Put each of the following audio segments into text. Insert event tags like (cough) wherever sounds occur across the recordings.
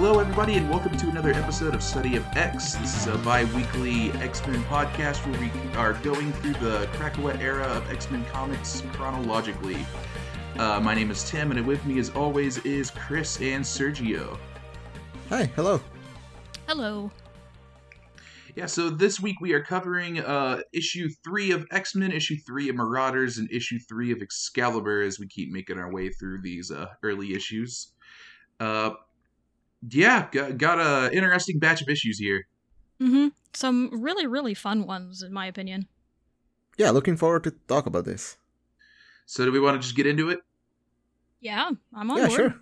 Hello, everybody, and welcome to another episode of Study of X. This is a bi weekly X Men podcast where we are going through the Krakoa era of X Men comics chronologically. Uh, my name is Tim, and with me, as always, is Kris and Sergio. Hi, hello. Hello. Yeah, so this week we are covering uh, issue three of X Men, issue three of Marauders, and issue three of Excalibur as we keep making our way through these uh, early issues. Uh, yeah, got, got a interesting batch of issues here. Mm-hmm. Some really, really fun ones, in my opinion. Yeah, looking forward to talk about this. So, do we want to just get into it? Yeah, I'm on yeah, board. sure.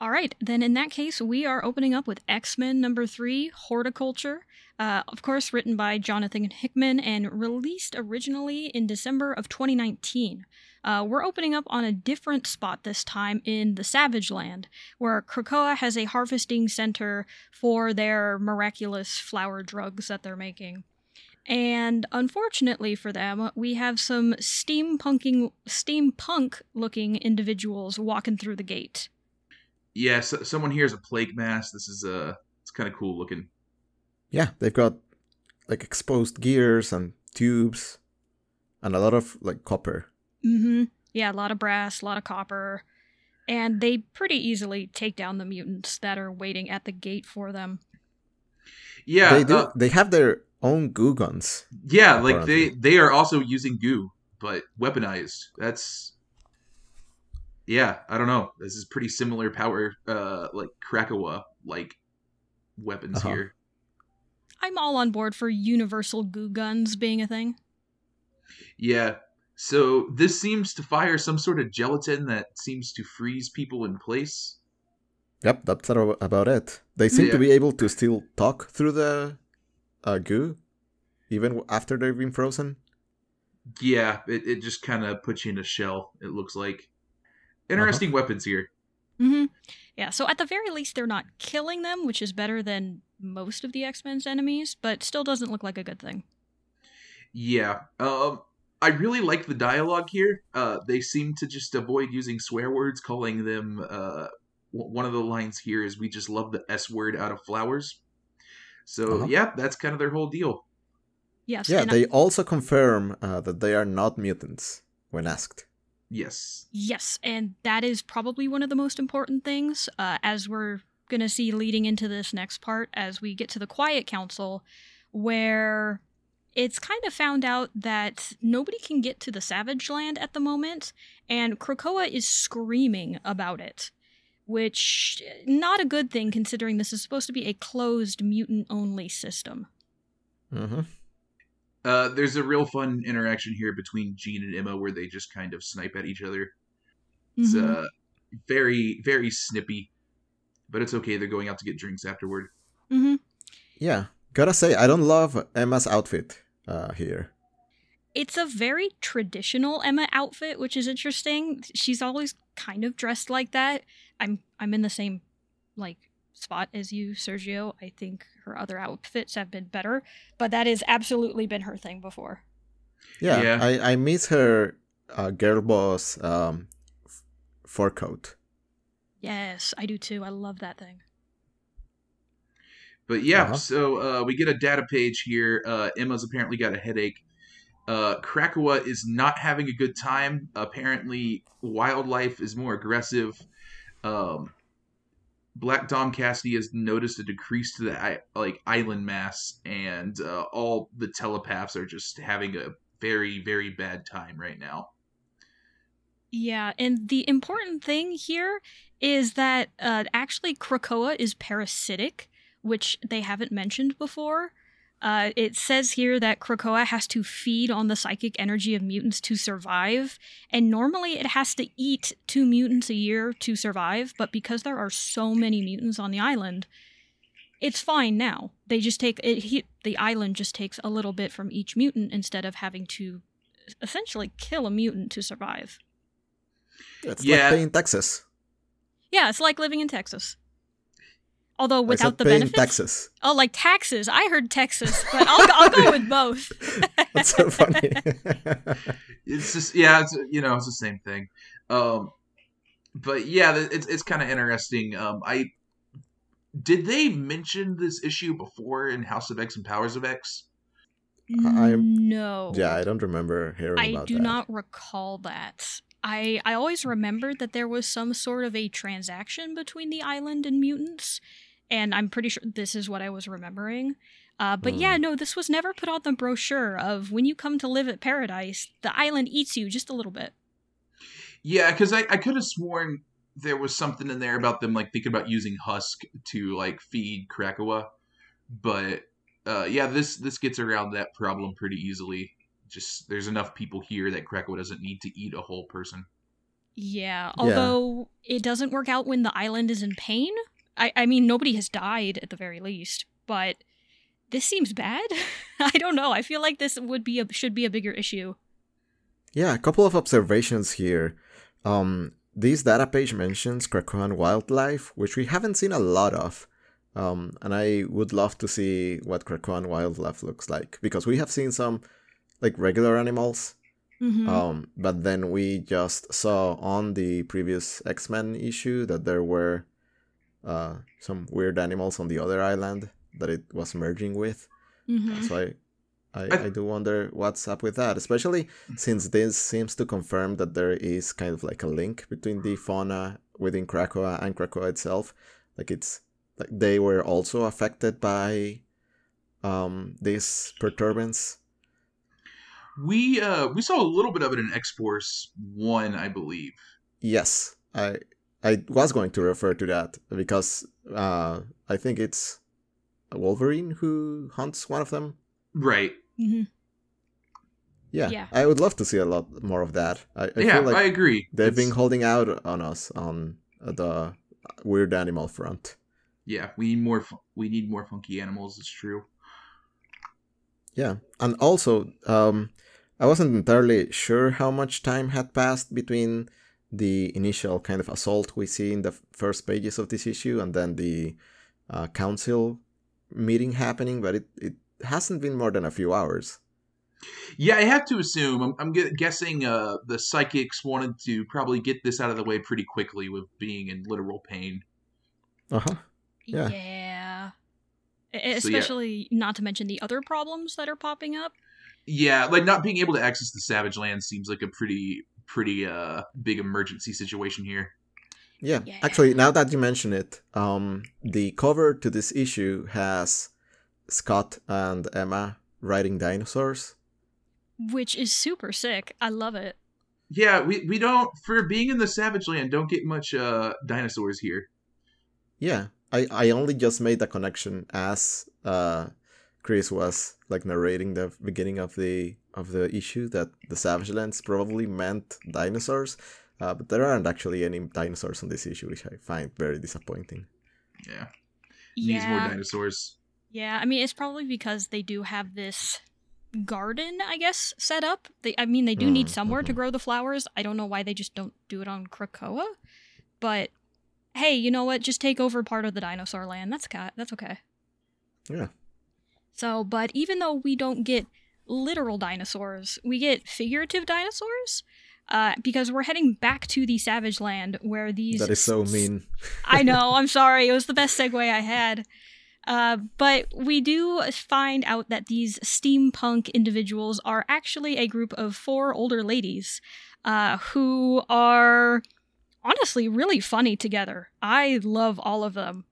All right, then in that case, we are opening up with X Men number three, Horticulture. Uh, of course, written by Jonathan Hickman and released originally in December of 2019. Uh, we're opening up on a different spot this time in the Savage Land, where Krakoa has a harvesting center for their miraculous flower drugs that they're making. And unfortunately for them, we have some steampunking, steampunk-looking individuals walking through the gate. Yeah, so, someone here is a plague mask. This is uh, it's kind of cool looking. Yeah, they've got like exposed gears and tubes and a lot of like copper. Mm-hmm. Yeah, a lot of brass, a lot of copper. And they pretty easily take down the mutants that are waiting at the gate for them. Yeah, they do. uh, they have their own goo guns. yeah, like they they are also using goo, but weaponized. That's yeah, I don't know. This is pretty similar power, uh, like Krakoa like weapons Uh-huh. here. I'm all on board for universal goo guns being a thing. Yeah. So this seems to fire some sort of gelatin that seems to freeze people in place. Yep, that's about it. They seem Yeah. to be able to still talk through the uh, goo, even after they've been frozen. Yeah, it, it just kind of puts you in a shell, it looks like. Interesting weapons here. Mm-hmm. Yeah, so at the very least, they're not killing them, which is better than most of the X Men's enemies, but still doesn't look like a good thing. Yeah. Um I really like the dialogue here. Uh they seem to just avoid using swear words, calling them uh w- one of the lines here is we just love the S word out of flowers. So Uh-huh. yeah, that's kind of their whole deal. Yes. Yeah, and they also confirm uh, that they are not mutants when asked. Yes. Yes, and that is probably one of the most important things, uh, as we're going to see leading into this next part as we get to the Quiet Council, where it's kind of found out that nobody can get to the Savage Land at the moment, and Krakoa is screaming about it. Which, not a good thing considering this is supposed to be a closed mutant only system. Mm-hmm. Uh, there's a real fun interaction here between Jean and Emma where they just kind of snipe at each other. It's Mhm. uh, very, very snippy, but it's okay. They're going out to get drinks afterward. Mhm. Yeah, gotta say, I don't love Emma's outfit uh, here. It's a very traditional Emma outfit, which is interesting. She's always kind of dressed like that. I'm I'm in the same like spot as you, Sergio. I think her other outfits have been better, but that has absolutely been her thing before. Yeah, Yeah. I, I miss her uh, girl boss um, f- fur coat. Yes, I do too. I love that thing. But yeah, Uh-huh. so uh, we get a data page here. Uh, Emma's apparently got a headache. Uh, Krakoa is not having a good time. Apparently, wildlife is more aggressive. Um, Black Tom Cassidy has noticed a decrease to the like island mass, and uh, all the telepaths are just having a very very bad time right now. Yeah, and the important thing here is that uh, actually Krakoa is parasitic, which they haven't mentioned before. Uh, it says here that Krakoa has to feed on the psychic energy of mutants to survive, and normally it has to eat two mutants a year to survive, but because there are so many mutants on the island, it's fine now. They just take it, he, the island just takes a little bit from each mutant instead of having to essentially kill a mutant to survive. It's Yeah. like paying taxes. Yeah, it's like living in Texas. Although without said the paying benefits. taxes. Oh, like taxes. I heard Texas, but I'll, I'll go with both. (laughs) That's so funny. (laughs) It's just yeah, it's you know it's the same thing. Um, but yeah, it's it's kind of interesting. Um, I did they mention this issue before in House of X and Powers of X? I- no. Yeah, I don't remember hearing I about do that. not recall that. I I always remembered that there was some sort of a transaction between the island and mutants, and I'm pretty sure this is what I was remembering. Uh, but yeah, Hmm. no, this was never put on the brochure of when you come to live at Paradise, the island eats you just a little bit. Yeah, because I, I could have sworn there was something in there about them like thinking about using husk to like feed Krakoa, but uh, yeah, this this gets around that problem pretty easily. Just there's enough people here that Krakoa doesn't need to eat a whole person. Yeah, although it doesn't work out when the island is in pain. I, I mean, nobody has died at the very least, but this seems bad. (laughs) I don't know. I feel like this would be a should be a bigger issue. Yeah, a couple of observations here. Um, this data page mentions Krakoan wildlife, which we haven't seen a lot of. Um, and I would love to see what Krakoan wildlife looks like because we have seen some like regular animals, Mhm. um, but then we just saw on the previous X Men issue that there were uh, some weird animals on the other island that it was merging with. Mhm. So I, I, I- I do wonder what's up with that, especially since this seems to confirm that there is kind of like a link between the fauna within Krakoa and Krakoa itself. Like it's like they were also affected by um these perturbance. We uh we saw a little bit of it in X Force One, I believe. Yes, I I was going to refer to that because uh I think it's Wolverine who hunts one of them. Right. Mhm. Yeah, Yeah. I would love to see a lot more of that. I, I yeah, feel like I agree. They've It's- been holding out on us on the weird animal front. yeah, we need more. fu- We need more funky animals. It's true. Yeah, and also, um, I wasn't entirely sure how much time had passed between the initial kind of assault we see in the first pages of this issue and then the uh, council meeting happening, but it, it hasn't been more than a few hours. Yeah, I have to assume. I'm, I'm gu- guessing uh, the psychics wanted to probably get this out of the way pretty quickly with being in literal pain. Uh huh. Yeah. Yeah. E- So, yeah. Especially not to mention the other problems that are popping up. Yeah, like not being able to access the Savage Land seems like a pretty pretty uh big emergency situation here. Yeah. Yeah. Actually, now that you mention it, um, the cover to this issue has Scott and Emma riding dinosaurs. Which is super sick. I love it. Yeah, we, we don't for being in the Savage Land don't get much uh dinosaurs here. Yeah, I, I only just made the connection as uh, Kris was like narrating the beginning of the of the issue that the Savage Lands probably meant dinosaurs, uh, but there aren't actually any dinosaurs on this issue, which I find very disappointing. Yeah, needs more dinosaurs. Yeah, I mean it's probably because they do have this garden, I guess, set up. They I mean they do need Mm, somewhere to mhm. grow the flowers. I don't know why they just don't do it on Krakoa. But hey, you know what? Just take over part of the dinosaur land. That's cat. That's okay. Yeah. So, but even though we don't get literal dinosaurs, we get figurative dinosaurs. Uh, because we're heading back to the Savage Land where these That is so mean. I know. (laughs) I'm sorry. It was the best segue I had. Uh, but we do find out that these steampunk individuals are actually a group of four older ladies uh, who are honestly really funny together. I love all of them.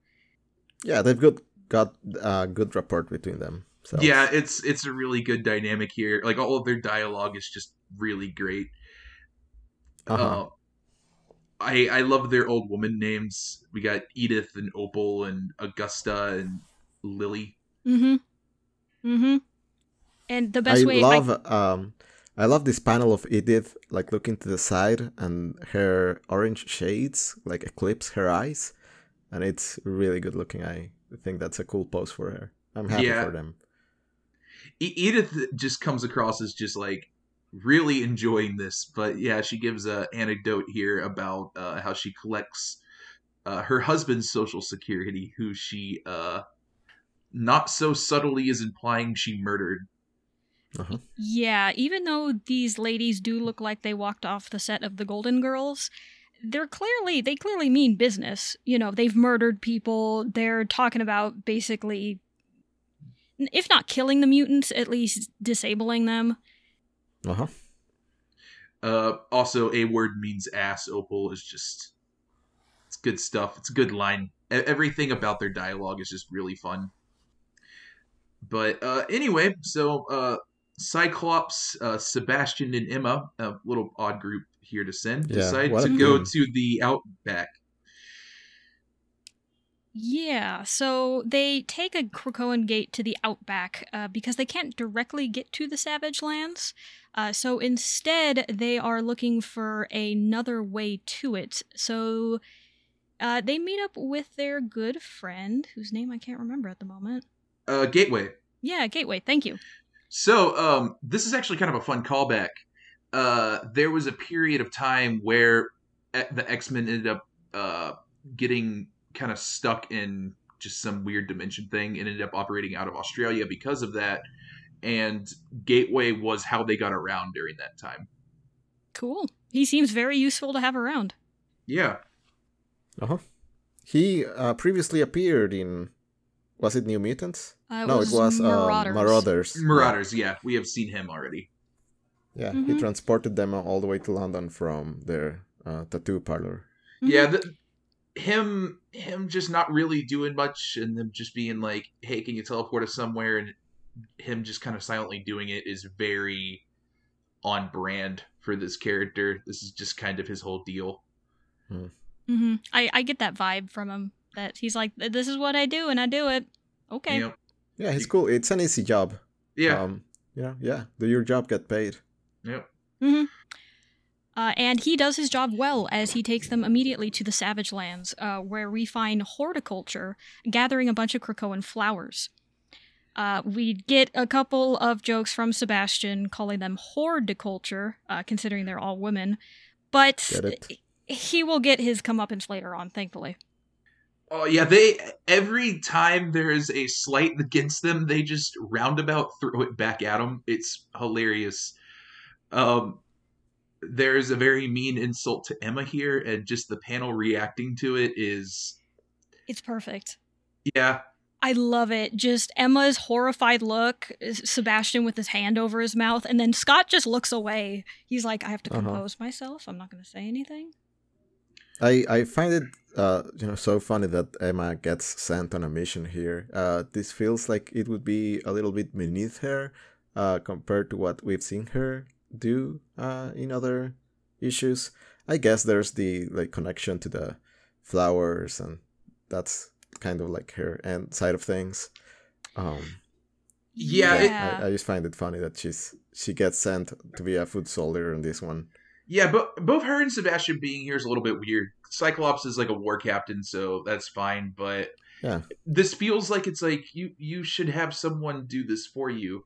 Yeah, they've got got a good rapport between them. So Yeah, it's it's a really good dynamic here. Like all of their dialogue is just really great. uh-huh. Uh, I I love their old woman names. We got Edith and Opal and Augusta and Lily. Mm-hmm. Mm-hmm. And the best I way love um I love this panel of Edith like looking to the side and her orange shades like eclipse her eyes and it's really good looking. I think that's a cool pose for her. I'm happy Yeah. for them. E- Edith just comes across as just like really enjoying this, but yeah, she gives a anecdote here about uh, how she collects uh, her husband's social security, who she uh, not so subtly is implying she murdered. Uh-huh. Yeah, even though these ladies do look like they walked off the set of The Golden Girls, they're clearly they clearly mean business. You know, they've murdered people. They're talking about basically if not killing the mutants, at least disabling them. Uh-huh. Uh also a word means ass opal is just it's good stuff. It's a good line. Everything about their dialogue is just really fun. But uh anyway, so uh Cyclops, uh, Sebastian, and Emma, a little odd group here to send, Yeah, decide what to go team. to the Outback. Yeah, so they take a Krakoan gate to the outback uh, because they can't directly get to the Savage Lands. Uh, so instead, they are looking for another way to it. So uh, they meet up with their good friend, whose name I can't remember at the moment. Uh, Gateway. Yeah, Gateway. Thank you. So, um, this is actually kind of a fun callback. Uh, there was a period of time where the X Men ended up uh, getting kind of stuck in just some weird dimension thing and ended up operating out of Australia because of that. And Gateway was how they got around during that time. Cool. He seems very useful to have around. Yeah. Uh-huh. He uh, previously appeared in was it New Mutants? Uh, no, it was uh, Marauders. Marauders. Marauders, yeah. We have seen him already. Yeah, he Mhm. transported them all the way to London from their uh, tattoo parlor. Mhm. Yeah, the, him him just not really doing much and them just being like, "Hey, can you teleport us somewhere?" and him just kind of silently doing it is very on brand for this character. This is just kind of his whole deal. hmm I, I get that vibe from him that he's like, this is what I do and I do it. Okay. Yep. Yeah, he's cool. It's an easy job. Yeah. Um, yeah, yeah. Do your job, get paid. Yep. hmm Uh, and he does his job well as he takes them immediately to the Savage Lands, uh, where we find Hordeculture gathering a bunch of Krakoan flowers. Uh, we get a couple of jokes from Sebastian calling them horticulture, uh, considering they're all women, but he will get his comeuppance later on, thankfully. Oh yeah, they every time there is a slight against them, they just roundabout throw it back at them. It's hilarious. Um, there's a very mean insult to Emma here, and just the panel reacting to it is, It's perfect. yeah, I love it. Just Emma's horrified look, Sebastian with his hand over his mouth, and then Scott just looks away. He's like, I have to Uh-huh. compose myself. I'm not going to say anything. I I find it uh you know so funny that Emma gets sent on a mission here. Uh, this feels like it would be a little bit beneath her, uh, compared to what we've seen her do uh in other issues. I guess there's the like connection to the flowers, and that's kind of like her end side of things. Um, Yeah, but it- I, I just find it funny that she's she gets sent to be a food soldier in this one. yeah. But both her and Sebastian being here is a little bit weird. Cyclops is like a war captain, so that's fine. But Yeah. this feels like it's like you you should have someone do this for you.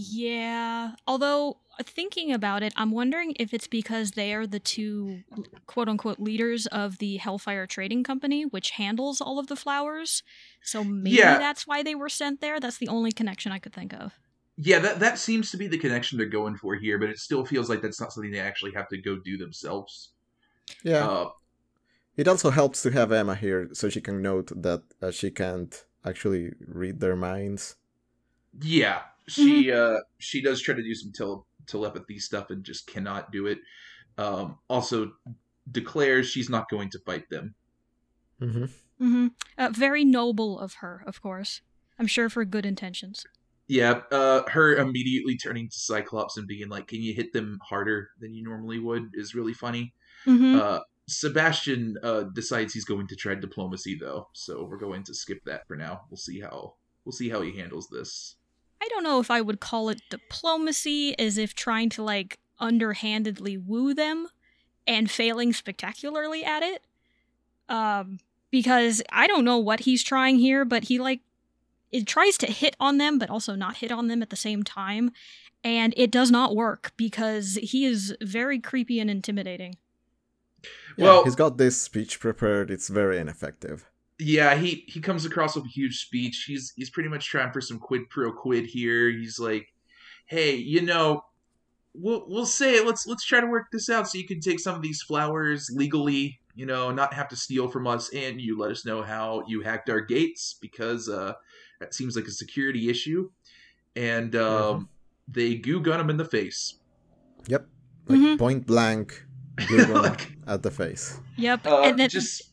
Yeah. Although, thinking about it, I'm wondering if it's because they are the two quote unquote leaders of the Hellfire Trading Company, which handles all of the flowers. So maybe Yeah. that's why they were sent there. That's the only connection I could think of. Yeah, that that seems to be the connection they're going for here, but it still feels like that's not something they actually have to go do themselves. Yeah. Uh, It also helps to have Emma here so she can note that uh, she can't actually read their minds. yeah, she uh, she does try to do some tele- telepathy stuff and just cannot do it. Um, also declares she's not going to fight them. Mm-hmm. Mm-hmm. Uh, very noble of her, of course. I'm sure for good intentions. Yeah, uh, her immediately turning to Cyclops and being like, "Can you hit them harder than you normally would?" is really funny. hmm Uh, Sebastian uh, decides he's going to try diplomacy though, so we're going to skip that for now. We'll see how we'll see how he handles this. I don't know if I would call it diplomacy, as if trying to like underhandedly woo them and failing spectacularly at it. Um, because I don't know what he's trying here, but he like it tries to hit on them, but also not hit on them at the same time, and it does not work because he is very creepy and intimidating. Yeah, Well- he's got this speech prepared. It's very ineffective. Yeah, he he comes across with a huge speech. He's he's pretty much trying for some quid pro quid here. He's like, "Hey, you know, we'll we'll say let's let's try to work this out so you can take some of these flowers legally, you know, not have to steal from us, and you let us know how you hacked our gates because uh, that seems like a security issue. And um, Mhm. they goo gun him in the face. Yep. Like Mhm. point blank, good one (laughs) Like- at the face. Yep. Uh, and then just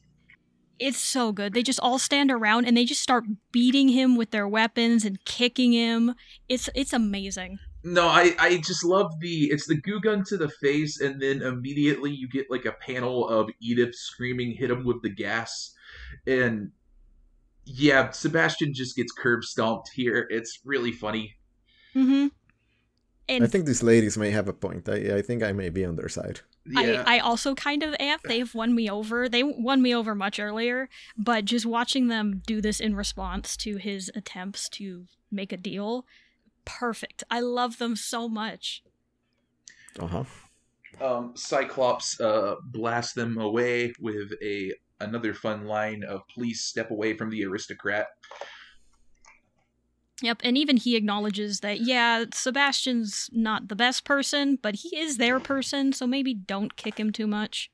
it's so good. They just all stand around and they just start beating him with their weapons and kicking him. It's it's amazing. no, I I just love the it's the goo gun to the face, and then immediately you get like a panel of Edith screaming, "Hit him with the gas!" and yeah, Sebastian just gets curb stomped here. It's really funny. Mm-hmm. And I think these ladies may have a point. I, I think I may be on their side. Yeah. I, I also kind of am. They've won me over. They won me over much earlier, but just watching them do this in response to his attempts to make a deal, perfect. I love them so much. Uh huh. um, Cyclops uh, blasts them away with a another fun line of "Please step away from the aristocrat." Yep, and even he acknowledges that, yeah, Sebastian's not the best person, but he is their person, so maybe don't kick him too much.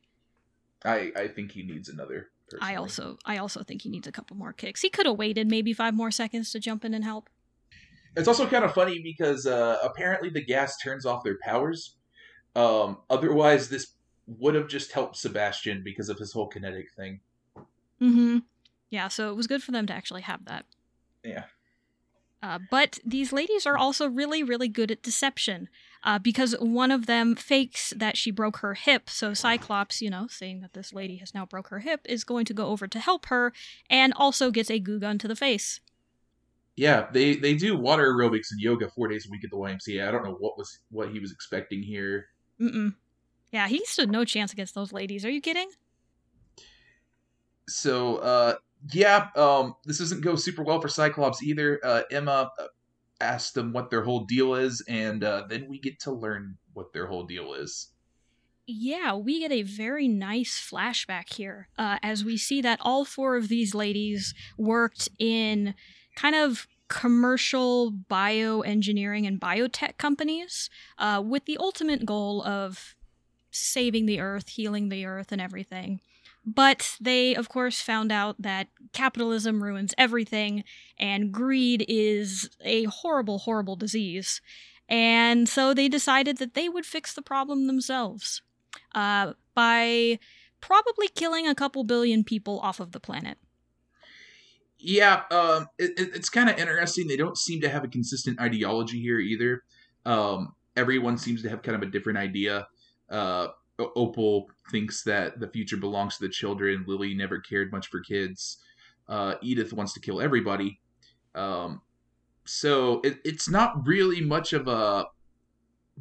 I I think he needs another. I also I also think he needs a couple more kicks. He could have waited maybe five more seconds to jump in and help. It's also kind of funny because uh, apparently the gas turns off their powers. Um, otherwise, this would have just helped Sebastian because of his whole kinetic thing. Mm-hmm. Yeah, so it was good for them to actually have that. Yeah. Uh, but these ladies are also really, really good at deception uh, because one of them fakes that she broke her hip. So Cyclops, you know, saying that this lady has now broke her hip, is going to go over to help her and also gets a goo gun to the face. Yeah, they they do water aerobics and yoga four days a week at the YMCA. I don't know what was what he was expecting here. Mm-mm. Yeah, he stood no chance against those ladies. Are you kidding? So, uh, yeah, um, this doesn't go super well for Cyclops either. Uh, Emma uh, asked them what their whole deal is, and uh, then we get to learn what their whole deal is. Yeah, we get a very nice flashback here uh, as we see that all four of these ladies worked in kind of commercial bioengineering and biotech companies uh, with the ultimate goal of saving the earth, healing the earth, and everything. But they, of course, found out that capitalism ruins everything and greed is a horrible, horrible disease. And so they decided that they would fix the problem themselves uh, by probably killing a couple billion people off of the planet. Yeah, um, it, it- it's kind of interesting. They don't seem to have a consistent ideology here either. Um, everyone seems to have kind of a different idea. Uh, Opal thinks that the future belongs to the children. Lily never cared much for kids. Uh, Edith wants to kill everybody. Um, so it, it's not really much of a.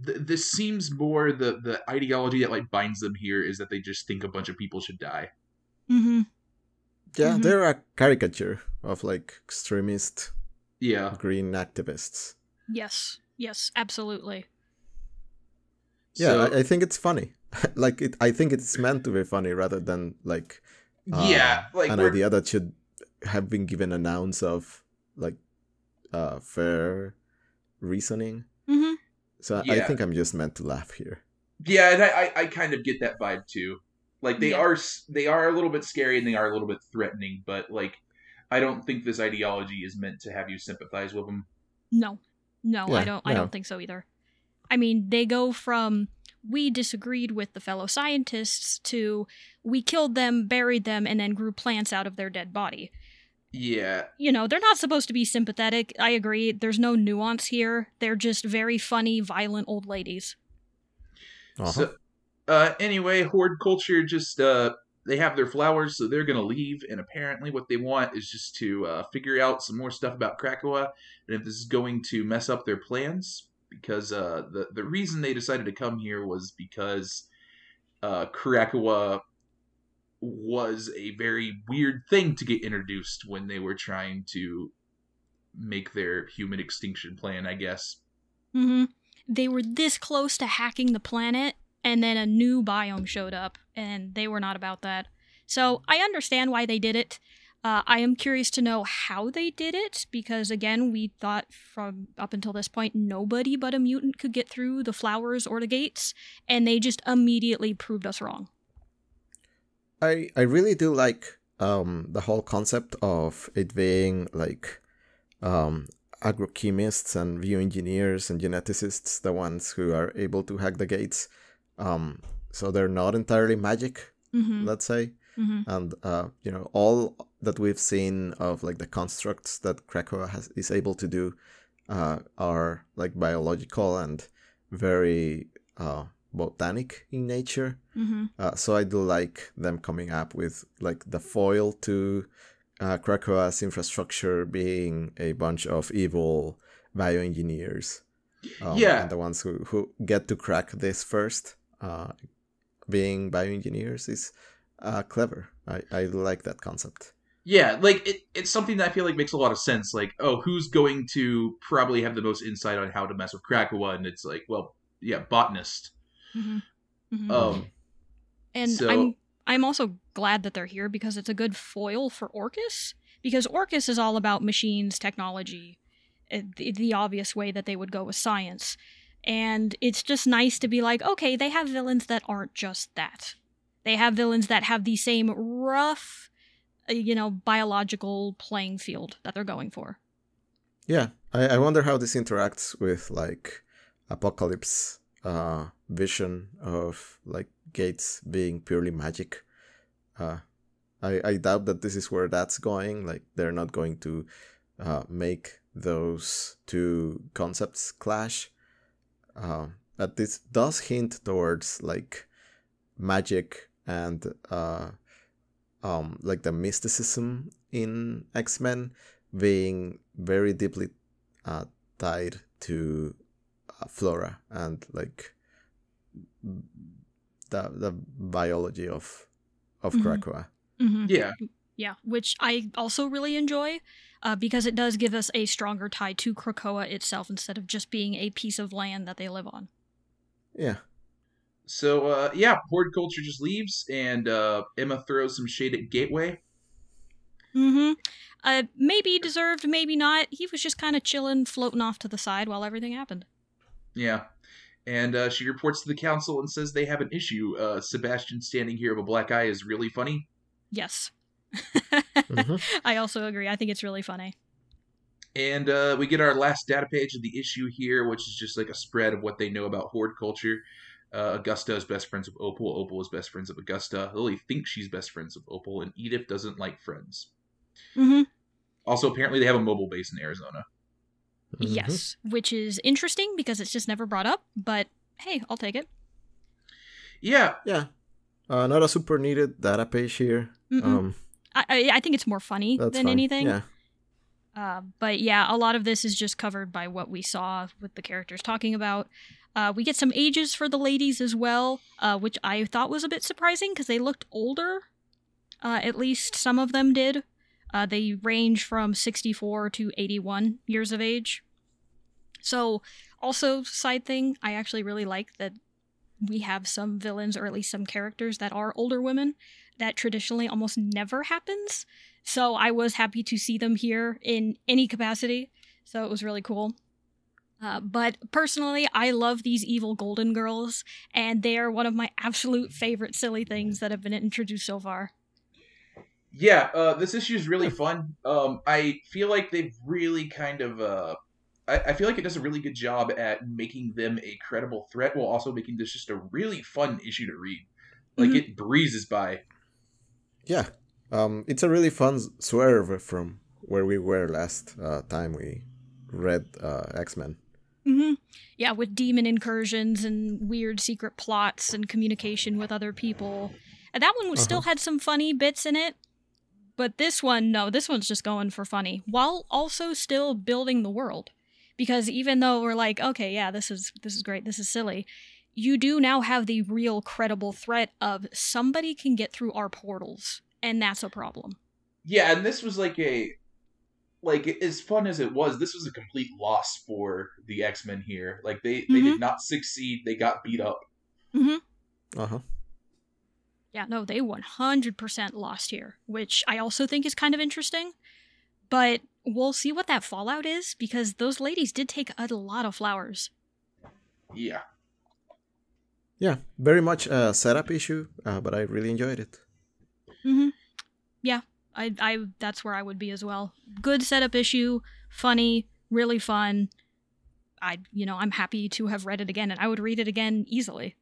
Th- this seems more the the ideology that like binds them here is that they just think a bunch of people should die. Mm-hmm. Yeah, Mhm. they're a caricature of like extremist Yeah. green activists. Yes, yes, absolutely. Yeah, So- I, I think it's funny. (laughs) like it, I think it's meant to be funny rather than like uh, yeah, like an we're- idea that should have been given an ounce of like uh fair reasoning. Mm-hmm. So I think I'm just meant to laugh here. Yeah, and I, I, I kind of get that vibe too. Like they Yeah. are s- they are a little bit scary and they are a little bit threatening, but like I don't think this ideology is meant to have you sympathize with them. No, no, I don't. I don't think so either. I mean, they go from we disagreed with the fellow scientists to we killed them, buried them, and then grew plants out of their dead body. Yeah, You know, they're not supposed to be sympathetic. I agree. There's no nuance here. They're just very funny, violent old ladies. Uh-huh. So, uh, anyway, Hordeculture just uh, they have their flowers, so they're gonna leave. And apparently, what they want is just to uh, figure out some more stuff about Krakoa, and if this is going to mess up their plans. Because uh, the the reason they decided to come here was because uh, was a very weird thing to get introduced when they were trying to make their human extinction plan. I guess. hmm They were this close to hacking the planet, and then a new biome showed up, and they were not about that. So I understand why they did it. Uh, I am curious to know how they did it because, again, we thought from up until this point nobody but a mutant could get through the flowers or the gates, and they just immediately proved us wrong. I I really do like um, the whole concept of it being like um, agrochemists and bioengineers and geneticists, the ones who are able to hack the gates. Um, so they're not entirely magic, Mm-hmm. let's say. Mm-hmm. And uh, you know, all that we've seen of like the constructs that Krakoa has is able to do uh, are like biological and very uh, botanic in nature. Mm-hmm. Uh, so I do like them coming up with like the foil to uh, Krakoa's infrastructure being a bunch of evil bioengineers. Um, Yeah. and the ones who, who get to crack this first, uh, being bioengineers, is uh, clever. I, I like that concept. Yeah, like it, it's something that I feel like makes a lot of sense. Like, oh, who's going to probably have the most insight on how to mess with Krakoa? And it's like, well, yeah, botanist. Mm-hmm. Mm-hmm. Um, And So- I'm I'm also glad that they're here because it's a good foil for Orchis. Because Orchis is all about machines, technology, uh, the, the obvious way that they would go with science. And it's just nice to be like, okay, they have villains that aren't just that. They have villains that have the same rough, uh, you know, biological playing field that they're going for. Yeah, I, I wonder how this interacts with like Apocalypse uh, vision of like gates being purely magic. Uh, I I doubt that this is where that's going. Like they're not going to uh, make those two concepts clash. Uh, but this does hint towards like magic and uh, um, like the mysticism in X Men being very deeply uh, tied to uh, flora and like the the biology of of Mhm. Krakoa. Mm-hmm. yeah, Yeah, which I also really enjoy uh, because it does give us a stronger tie to Krakoa itself instead of just being a piece of land that they live on. Yeah, So uh, yeah, Hordeculture just leaves, and uh, Emma throws some shade at Gateway. Mm-hmm. Uh, maybe deserved, maybe not. He was just kind of chilling, floating off to the side while everything happened. Yeah, and uh, she reports to the council and says they have an issue. Uh, Sebastian standing here with a black eye is really funny. Yes. Mhm. (laughs) I also agree. I think it's really funny. And uh, we get our last data page of the issue here, which is just like a spread of what they know about Hordeculture. Uh, Augusta is best friends with Opal. Opal is best friends with Augusta. Lily thinks she's best friends with Opal, and Edith doesn't like friends. Mm-hmm. Also, apparently, they have a mobile base in Arizona. Mhm. Yes, which is interesting because it's just never brought up. But hey, I'll take it. Yeah, Yeah, uh, not a super needed data page here. Mm-mm. Um, I, I I think it's more funny than fine. anything. Yeah, Uh, but yeah, a lot of this is just covered by what we saw with the characters talking about. Uh, we get some ages for the ladies as well, uh, which I thought was a bit surprising because they looked older. Uh, at least some of them did. Uh, they range from 64 to 81 years of age. So, also, side thing, I actually really like that we have some villains, or at least some characters, that are older women. That traditionally almost never happens. So I was happy to see them here in any capacity. So it was really cool. Uh, but personally, I love these evil golden girls, and they are one of my absolute favorite silly things that have been introduced so far. yeah. Uh, this issue is really fun. Um, I feel like they've really kind of. Uh, I, I feel like it does a really good job at making them a credible threat, while also making this just a really fun issue to read. Like Mhm. it breezes by. yeah. Um, it's a really fun swerve from where we were last uh, time we read uh, X Men. Hmm Yeah, with demon incursions and weird secret plots and communication with other people. And that one was still had some funny bits in it. But this one, no, this one's just going for funny while also still building the world. Because even though we're like, okay, yeah, this is this is great, this is silly, you do now have the real credible threat of somebody can get through our portals, and that's a problem. Yeah, and this was like a like as fun as it was, this was a complete loss for the X Men here. Like they they Mhm. did not succeed. They got beat up. Uh huh. Yeah, no, they 100% lost here, which I also think is kind of interesting. But we'll see what that fallout is because those ladies did take a lot of flowers. Yeah. Yeah, very much a setup issue, uh, but I really enjoyed it. Mm-hmm. Yeah, I, I, that's where I would be as well. Good setup issue, funny, really fun. I, you know, I'm happy to have read it again, and I would read it again easily.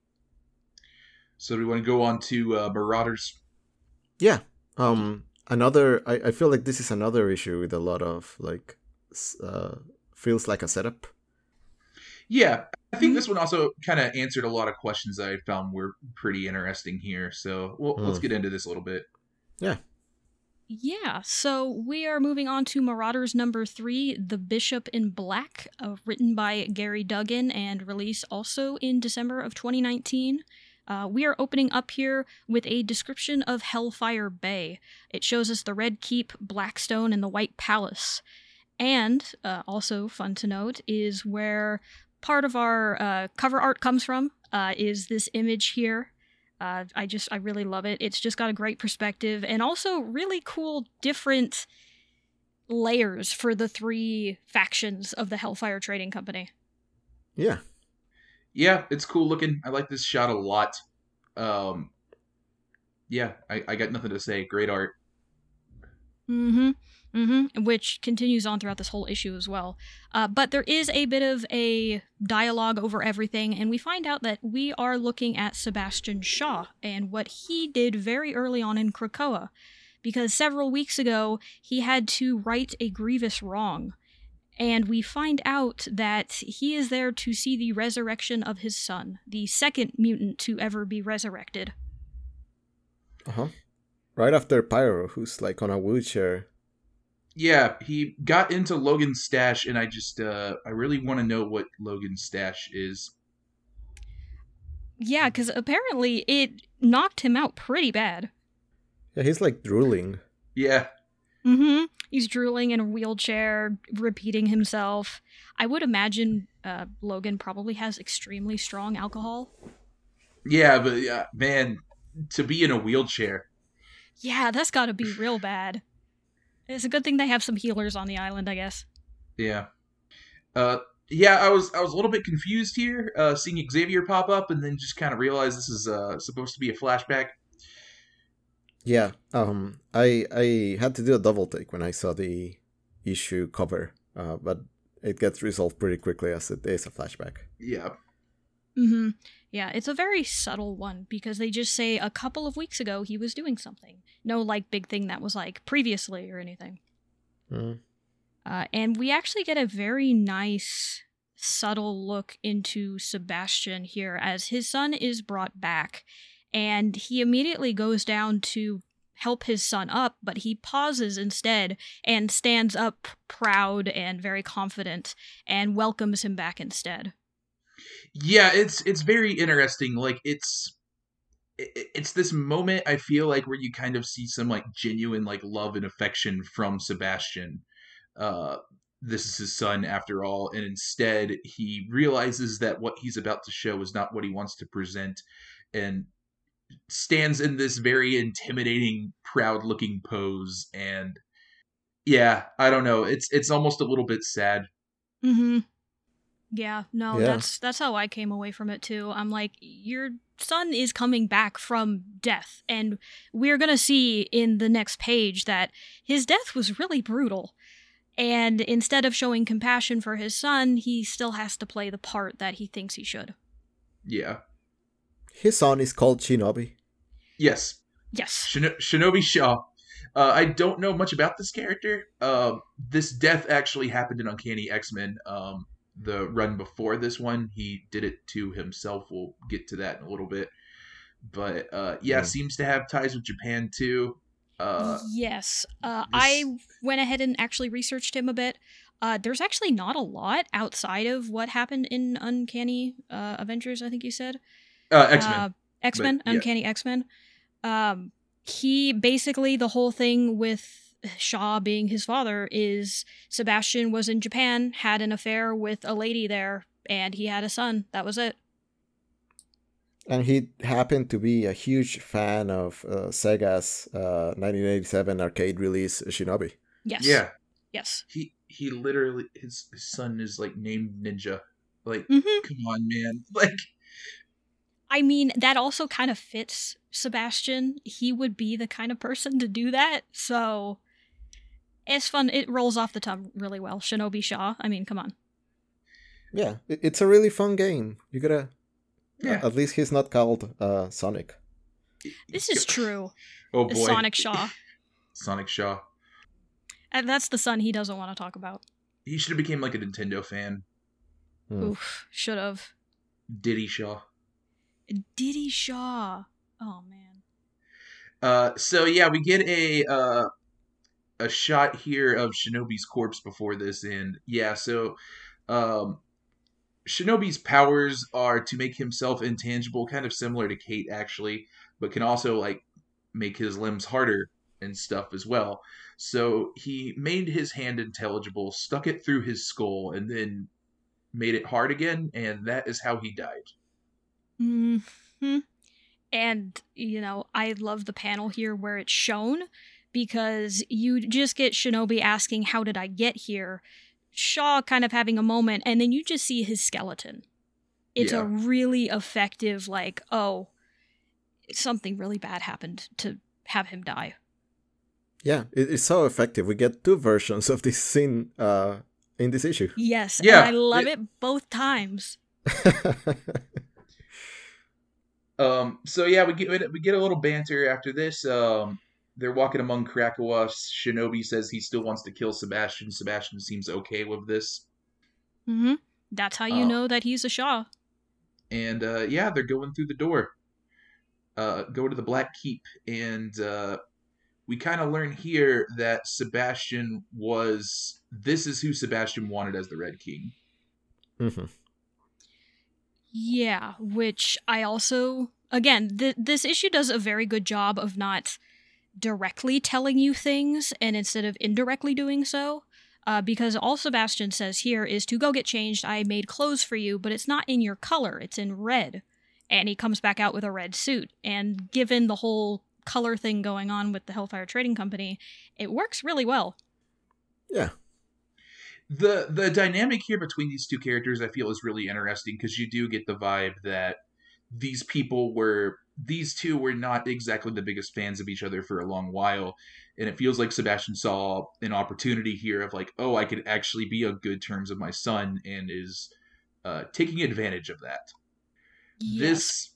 So do we want to go on to uh, Marauders? Yeah. Um. Another. I, I feel like this is another issue with a lot of like, uh, feels like a setup. Yeah, I think this one also kind of answered a lot of questions that I found were pretty interesting here. So well, mm. let's get into this a little bit. Yeah. Yeah, so we are moving on to Marauders number three, The Bishop in Black, uh, written by Gerry Duggan and released also in December of 2019. Uh, we are opening up here with a description of Hellfire Bay. It shows us the Red Keep, Blackstone, and the White Palace. And uh, also fun to note is where part of our uh, cover art comes from uh, is this image here uh, I just I really love it. It's just got a great perspective and also really cool different layers for the three factions of the Hellfire Trading Company. Yeah. Yeah, it's cool looking. I like this shot a lot. Um yeah, I, I got nothing to say. Great art. Mm-hmm. Mm-hmm. Which continues on throughout this whole issue as well. Uh, but there is a bit of a dialogue over everything, and we find out that we are looking at Sebastian Shaw and what he did very early on in Krakoa. Because several weeks ago, he had to right a grievous wrong. And we find out that he is there to see the resurrection of his son, the second mutant to ever be resurrected. Uh huh. Right after Pyro, who's like on a wheelchair yeah, he got into Logan's stash, and I just uh, I really want to know what Logan's stash is. Yeah, because apparently it knocked him out pretty bad. Yeah, he's like drooling. Yeah. Mm-hmm. He's drooling in a wheelchair, repeating himself. I would imagine uh, Logan probably has extremely strong alcohol. Yeah, but yeah, man, to be in a wheelchair. Yeah, that's got to be real bad. It's a good thing they have some healers on the island, I guess. Yeah. Uh, yeah, I was I was a little bit confused here, uh, seeing Xavier pop up, and then just kind of realized this is uh, supposed to be a flashback. Yeah, um, I I had to do a double take when I saw the issue cover, uh, but it gets resolved pretty quickly as it is a flashback. Yeah. Mm-hmm. Yeah, it's a very subtle one because they just say a couple of weeks ago he was doing something. No, like, big thing that was like previously or anything. Mm. Uh, and we actually get a very nice, subtle look into Sebastian here as his son is brought back. And he immediately goes down to help his son up, but he pauses instead and stands up proud and very confident and welcomes him back instead yeah it's it's very interesting like it's it's this moment i feel like where you kind of see some like genuine like love and affection from sebastian uh this is his son after all and instead he realizes that what he's about to show is not what he wants to present and stands in this very intimidating proud looking pose and yeah i don't know it's it's almost a little bit sad. Mm-hmm yeah, no, yeah. that's that's how I came away from it too. I'm like, your son is coming back from death, and we're gonna see in the next page that his death was really brutal. And instead of showing compassion for his son, he still has to play the part that he thinks he should. Yeah. His son is called Shinobi. Yes. Yes. Shin- Shinobi Shaw. Uh, I don't know much about this character. Um, this death actually happened in Uncanny X Men. Um, the run before this one. He did it to himself. We'll get to that in a little bit. But uh, yeah, mm. seems to have ties with Japan too. Uh, yes, uh, this... I went ahead and actually researched him a bit. Uh, there's actually not a lot outside of what happened in Uncanny uh, Avengers. I think you said X Men. X Men, Uncanny X Men. Um, he basically the whole thing with Shaw being his father is Sebastian was in Japan, had an affair with a lady there, and he had a son. That was it. And he happened to be a huge fan of uh, Sega's uh, 1987 arcade release Shinobi. Yes. Yeah. Yes. He he literally his, his son is like named Ninja. Like, hmm come on, man. (laughs) Like, I mean, that also kind of fits Sebastian. He would be the kind of person to do that. So it's fun. It rolls off the tongue really well. Shinobi Shaw. I mean, come on. Yeah, it's a really fun game. You gotta. Yeah. At least he's not called uh, Sonic. This is true. Oh boy, Sonic Shaw. (laughs) Sonic Shaw. And that's the son he doesn't want to talk about. He should have became like a Nintendo fan. Hmm. Oof. Should have. Diddy Shaw. Diddy Shaw. Oh man. Uh, so yeah, we get a uh, a shot here of Shinobi's corpse before this, and yeah, so um, Shinobi's powers are to make himself intangible, kind of similar to Kate actually, but can also like make his limbs harder and stuff as well. So he made his hand intelligible, stuck it through his skull, and then made it hard again, and that is how he died. hmm And, you know, I love the panel here where it's shown because you just get Shinobi asking, How did I get here? Shaw kind of having a moment, and then you just see his skeleton. It's Yeah. a really effective, like, oh, something really bad happened to have him die. Yeah, it's so effective. We get two versions of this scene uh, in this issue. Yes, Yeah, and I love it- it both times. (laughs) Um, so yeah, we get we get a little banter after this. Um, they're walking among Krakoa. Shinobi says he still wants to kill Sebastian. Sebastian seems okay with this, hmm That's how you Oh. know that he's a Shaw. and uh, yeah, they're going through the door. Uh, go to the Black Keep, and uh, we kind of learn here that Sebastian was. This is who Sebastian wanted as the Red King. Mhm. Yeah, which I also again, th- this issue does a very good job of not directly telling you things and instead of indirectly doing so. Uh, because all Sebastian says here is to go get changed. I made clothes for you, but it's not in your color, it's in red. And he comes back out with a red suit. And given the whole color thing going on with the Hellfire Trading Company, it works really well. Yeah, the the dynamic here between these two characters i feel is really interesting because you do get the vibe that these people were these two were not exactly the biggest fans of each other for a long while. And it feels like sebastian saw an opportunity here of like oh i could actually be on good terms with my son and is uh, taking advantage of that. Yes. this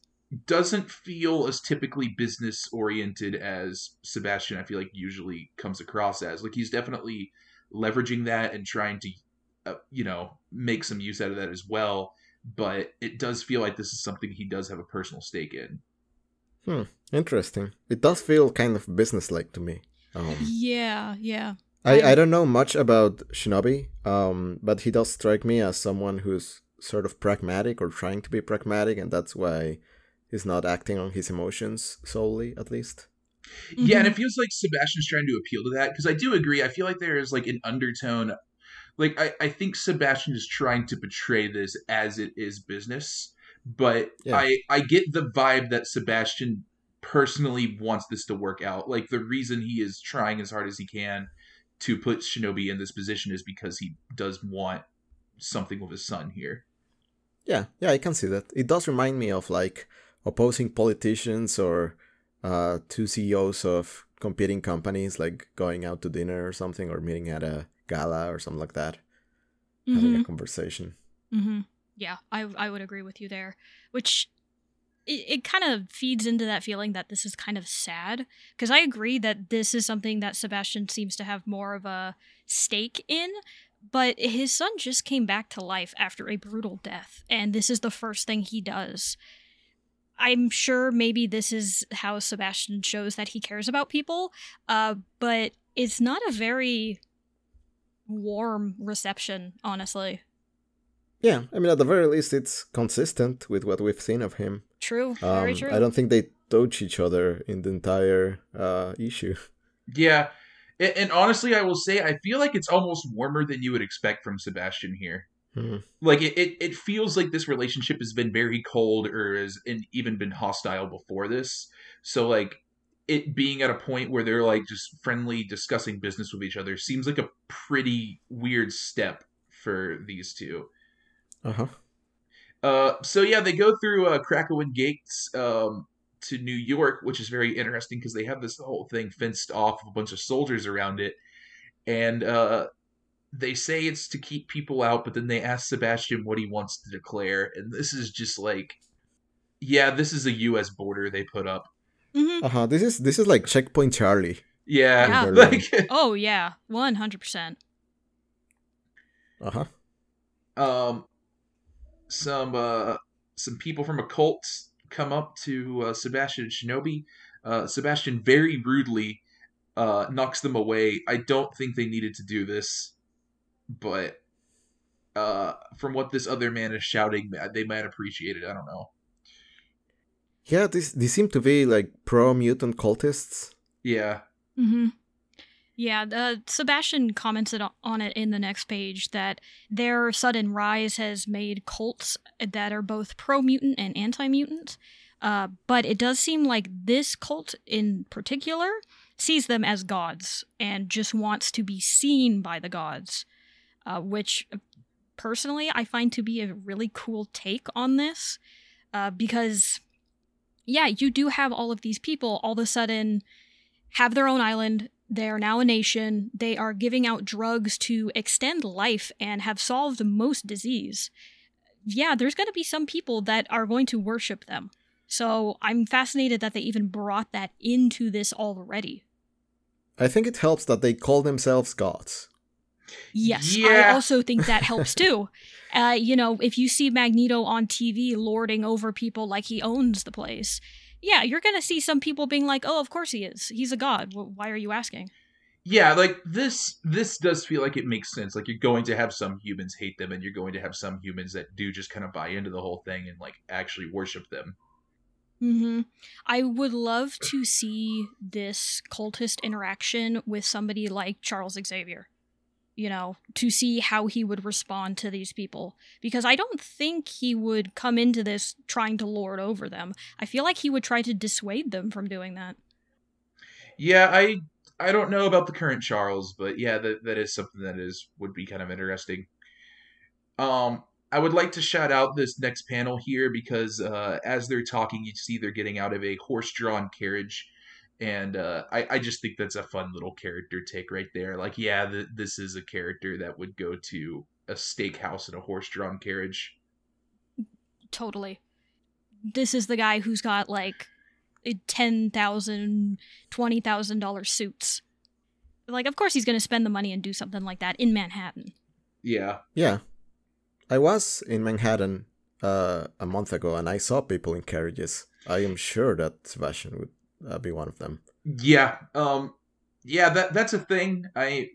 doesn't feel as typically business oriented as Sebastian I feel like usually comes across as. Like he's definitely leveraging that and trying to uh, you know make some use out of that as well but it does feel like this is something he does have a personal stake in Hmm, interesting. It does feel kind of businesslike to me. Um, Yeah, yeah. I, I don't know much about Shinobi, um, but he does strike me as someone who's sort of pragmatic or trying to be pragmatic, and that's why he's not acting on his emotions solely, at least. Yeah, and Mhm. it feels like Sebastian's trying to appeal to that because I do agree. I feel like there is like an undertone. Like I, I think Sebastian is trying to portray this as it is business, but Yeah. I I get the vibe that Sebastian personally wants this to work out. Like the reason he is trying as hard as he can to put Shinobi in this position is because he does want something with his son here. Yeah, yeah, I can see that. It does remind me of like opposing politicians or uh, two CEOs of competing companies, like going out to dinner or something, or meeting at a gala or something like that, having a conversation. Mm-hmm. Yeah, I I would agree with you there. Which it, it kind of feeds into that feeling that this is kind of sad because I agree that this is something that Sebastian seems to have more of a stake in. But his son just came back to life after a brutal death, and this is the first thing he does. I'm sure maybe this is how Sebastian shows that he cares about people, uh, but it's not a very warm reception, honestly. Yeah, I mean, at the very least, it's consistent with what we've seen of him. True, very Um, true. I don't think they touch each other in the entire uh, issue. (laughs) Yeah, and, and honestly, I will say I feel like it's almost warmer than you would expect from Sebastian here. Hmm. Like it, it, it feels like this relationship has been very cold or has and even been hostile before this. So like it being at a point where they're like just friendly discussing business with each other seems like a pretty weird step for these two. Uh-huh. Uh, so yeah, they go through uh, Krakoan gates um, to New York, which is very interesting because they have this whole thing fenced off with a bunch of soldiers around it, and uh, they say it's to keep people out, but then they ask Sebastian what he wants to declare, and this is just like, yeah, this is a U.S. border they put up. Hmm Uh-huh. This is this is like Checkpoint Charlie. Yeah, Yeah. like (laughs) Oh yeah, one hundred percent. Uh-huh. um, some uh, some people from a cult come up to uh, Sebastian and Shinobi. Uh, Sebastian very rudely uh, knocks them away. I don't think they needed to do this, but uh, from what this other man is shouting, they might appreciate it. I don't know. Yeah, this these seem to be like pro mutant cultists. Yeah, hmm Yeah, uh, Sebastian commented on it in the next page that their sudden rise has made cults that are both pro mutant and anti mutant. Uh, but it does seem like this cult in particular sees them as gods and just wants to be seen by the gods, uh, which uh, personally I find to be a really cool take on this. Uh, because, yeah, you do have all of these people all of a sudden have their own island. They are now a nation. They are giving out drugs to extend life and have solved most disease. Yeah, there's going to be some people that are going to worship them. So I'm fascinated that they even brought that into this already. I think it helps that they call themselves gods. Yes, I also think that helps too. (laughs) Uh, you know, if you see Magneto on TV lording over people like he owns the place, yeah, you're going to see some people being like, oh, of course he is. He's a god. Why are you asking? yeah. Like this, this does feel like it makes sense. Like you're going to have some humans hate them, and you're going to have some humans that do just kind of buy into the whole thing and like actually worship them. hmm I would love to see this cultist interaction with somebody like Charles Xavier. You know, to see how he would respond to these people. Because I don't think he would come into this trying to lord over them. I feel like he would try to dissuade them from doing that. Yeah, I I don't know about the current Charles, but yeah, that that is something that is would be kind of interesting. Um, I would like to shout out this next panel here because uh, as they're talking, you see they're getting out of a horse-drawn carriage, and uh, I I just think that's a fun little character take right there. Like, yeah, th- this is a character that would go to a steakhouse in a horse-drawn carriage. Totally. This is the guy who's got like $10,000, $20,000 suits. Like, of course he's going to spend the money and do something like that in Manhattan. Yeah, Yeah. I was in Manhattan uh, a month ago and I saw people in carriages. I am sure that Sebastian would uh, be one of them. Yeah, um, yeah, that that's a thing. I,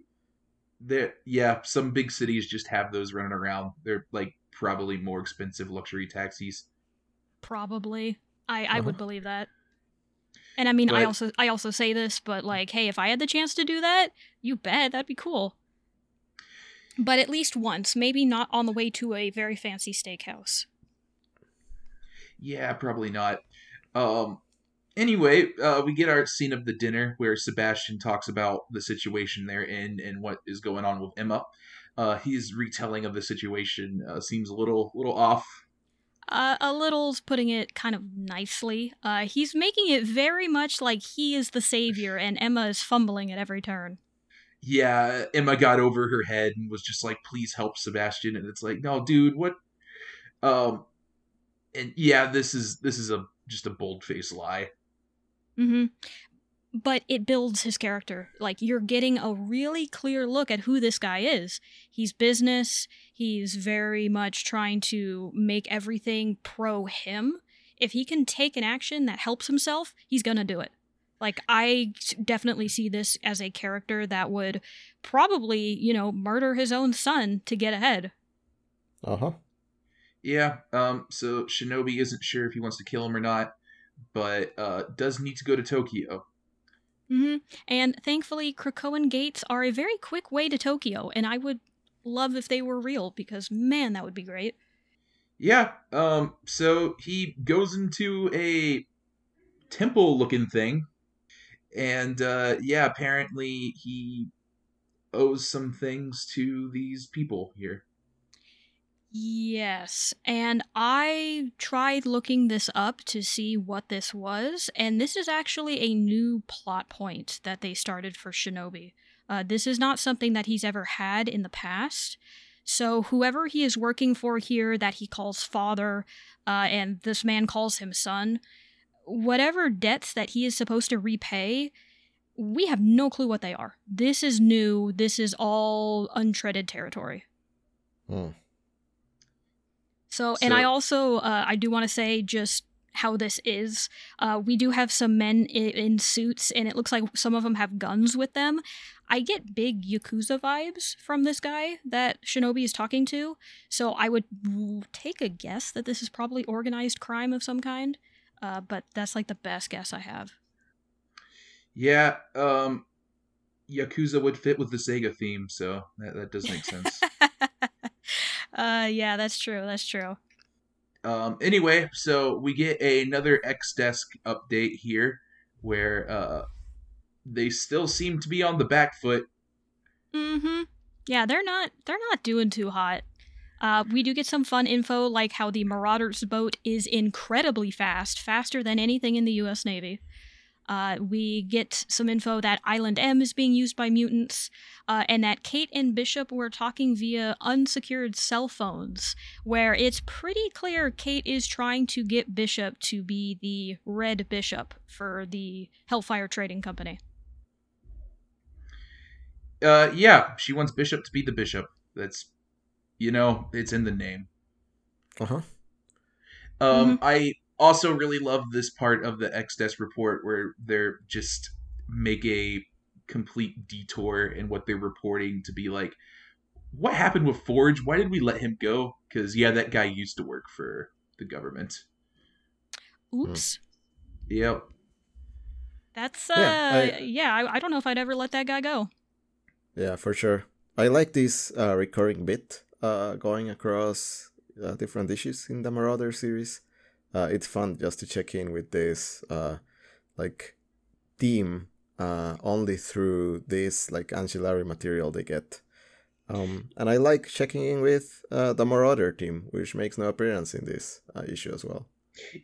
there, yeah, some big cities just have those running around. They're like probably more expensive luxury taxis. Probably. I, I Uh-huh. would believe that. And I mean, I also I also say this, but like, hey, if I had the chance to do that, you bet that'd be cool. But at least once, maybe not on the way to a very fancy steakhouse. Yeah, probably not. Um, anyway, uh, we get our scene of the dinner where Sebastian talks about the situation they're in and what is going on with Emma. Uh, his retelling of the situation uh, seems a little little off. Uh, a little's putting it kind of nicely. Uh, he's making it very much like he is the savior and Emma is fumbling at every turn. yeah, Emma got over her head and was just like, "Please help Sebastian," and it's like, "No, dude, what?" Um, and yeah, this is this is a just a bold faced lie. Hmm But it builds his character. Like, you're getting a really clear look at who this guy is. He's business, he's very much trying to make everything pro him. If he can take an action that helps himself, he's gonna do it. Like, I definitely see this as a character that would probably, you know, murder his own son to get ahead. Uh huh. Yeah. Um. So Shinobi isn't sure if he wants to kill him or not, but uh, does need to go to Tokyo. hmm And thankfully, Krakoan gates are a very quick way to Tokyo, and I would love if they were real because man, that would be great. Yeah. Um. So he goes into a temple-looking thing, and uh, yeah, apparently he owes some things to these people here. Yes, and I tried looking this up to see what this was, and this is actually a new plot point that they started for Shinobi. Uh, this is not something that he's ever had in the past. So, whoever he is working for here that he calls father, uh, and this man calls him son, whatever debts that he is supposed to repay, we have no clue what they are. This is new. This is all untreaded territory. Hmm. So, and I also uh, I do want to say just how this is. Uh, we do have some men in, in suits, and it looks like some of them have guns with them. I get big yakuza vibes from this guy that Shinobi is talking to, so I would take a guess that this is probably organized crime of some kind. Uh, but that's like the best guess I have. Yeah. Um. Yakuza would fit with the Sega theme, so that that does make sense. (laughs) uh, yeah, that's true. That's true. Um, anyway, so we get another X Desk update here where uh, they still seem to be on the back foot. Mm-hmm. Yeah, they're not they're not doing too hot. Uh, we do get some fun info like how the Marauders boat is incredibly fast, faster than anything in the U.S. Navy. Uh, we get some info that Island M is being used by mutants, uh, and that Kate and Bishop were talking via unsecured cell phones, where it's pretty clear Kate is trying to get Bishop to be the Red Bishop for the Hellfire Trading Company. Uh, yeah, she wants Bishop to be the bishop. That's, you know, it's in the name. Uh huh. Um, I also really love this part of the X Desk report where they're just make a complete detour in what they're reporting to be like, what happened with Forge? Why did we let him go? Because yeah, that guy used to work for the government. Oops. Yep. That's uh Yeah, yeah, I- I, I don't know if I'd ever let that guy go. Yeah, for sure. I like this uh, recurring bit uh, going across uh, different issues in the Marauder series. Uh, it's fun just to check in with this uh, like team uh, only through this like ancillary material they get. Um, and I like checking in with uh, the Marauder team, which makes no appearance in this uh, issue as well.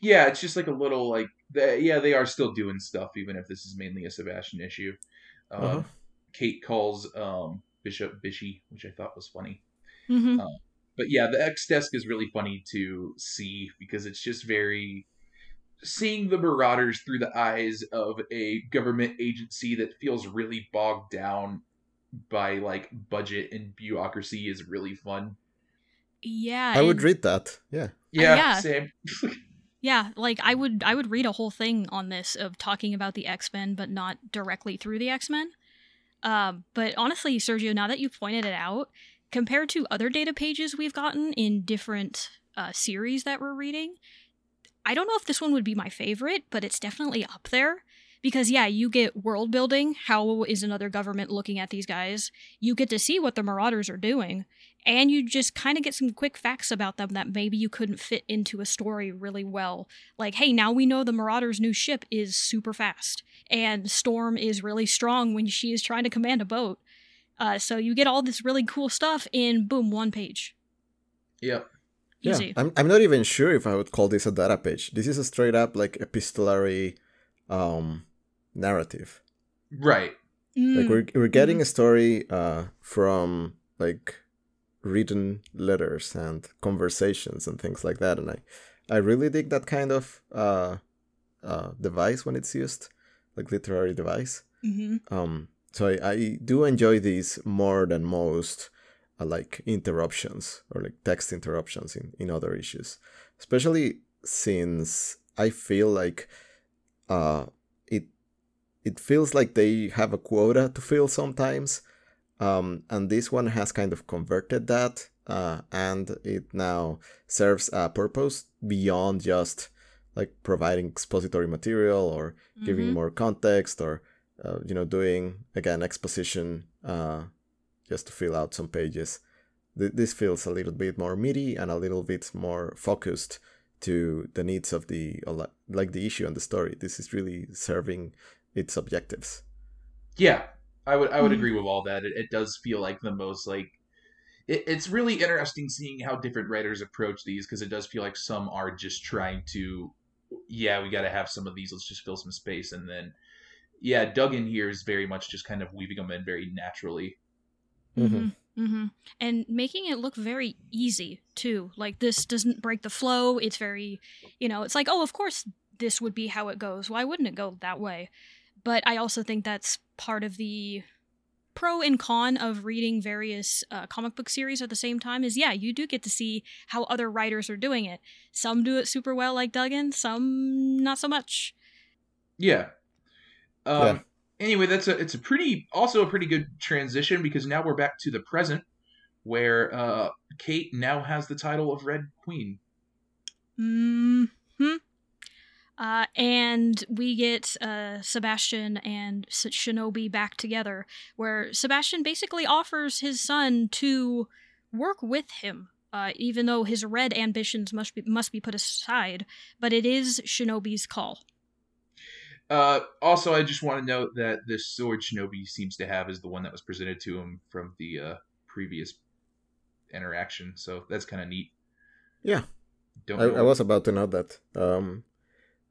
Yeah, it's just like a little like they, yeah, they are still doing stuff even if this is mainly a Sebastian issue. Um, Uh-huh. Kate calls um, Bishop Bishy, which I thought was funny. hmm Uh, But yeah, the X desk is really funny to see because it's just very seeing the Marauders through the eyes of a government agency that feels really bogged down by like budget and bureaucracy is really fun. Yeah. I would read that. Yeah. Yeah, yeah. same. (laughs) Yeah, like I would I would read a whole thing on this of talking about the X-Men but not directly through the X-Men. Um, but honestly, Sergio, now that you've pointed it out, compared to other data pages we've gotten in different uh, series that we're reading, I don't know if this one would be my favorite, but it's definitely up there. Because yeah, you get world building. How is another government looking at these guys? You get to see what the Marauders are doing, and you just kind of get some quick facts about them that maybe you couldn't fit into a story really well. Like, hey, now we know the Marauders' new ship is super fast, and Storm is really strong when she is trying to command a boat. Uh, so you get all this really cool stuff in boom one page. Yep. Easy. Yeah, I'm, I'm not even sure if I would call this a data page. This is a straight up like epistolary um, narrative. Right. Like Mm, we're we're getting a story uh, from like written letters and conversations and things like that, and I I really dig that kind of uh, uh, device when it's used, like literary device. mhm. Um, so I, I do enjoy these more than most, uh, like interruptions or like text interruptions in, in other issues, especially since I feel like uh, it it feels like they have a quota to fill sometimes, um, and this one has kind of converted that, uh, and it now serves a purpose beyond just like providing expository material or giving Mhm. more context or uh, you know doing again exposition uh, just to fill out some pages th- this feels a little bit more meaty and a little bit more focused to the needs of the like the issue and the story. This is really serving its objectives. Yeah, I would I would mm. agree with all that. It, it, does feel like the most like it, it's really interesting seeing how different writers approach these because it does feel like some are just trying to yeah we got to have some of these let's just fill some space and then yeah Duggan here is very much just kind of weaving them in very naturally. Mm-hmm. Mm-hmm. And making it look very easy too. Like this doesn't break the flow. It's very, you know, it's like, oh, of course this would be how it goes. Why wouldn't it go that way? But I also think that's part of the pro and con of reading various uh, comic book series at the same time is yeah, you do get to see how other writers are doing it. Some do it super well, like Duggan, some not so much. Yeah. Um, yeah anyway, that's a it's a pretty also a pretty good transition because now we're back to the present, where uh, Kate now has the title of Red Queen. Hmm. Uh, and we get uh, Sebastian and Shinobi back together, where Sebastian basically offers his son to work with him, uh, even though his red ambitions must be must be put aside. But it is Shinobi's call. Uh, also, I just want to note that this sword Shinobi seems to have is the one that was presented to him from the uh, previous interaction, so that's kind of neat. Yeah, Don't I, I, was about to note that. Um,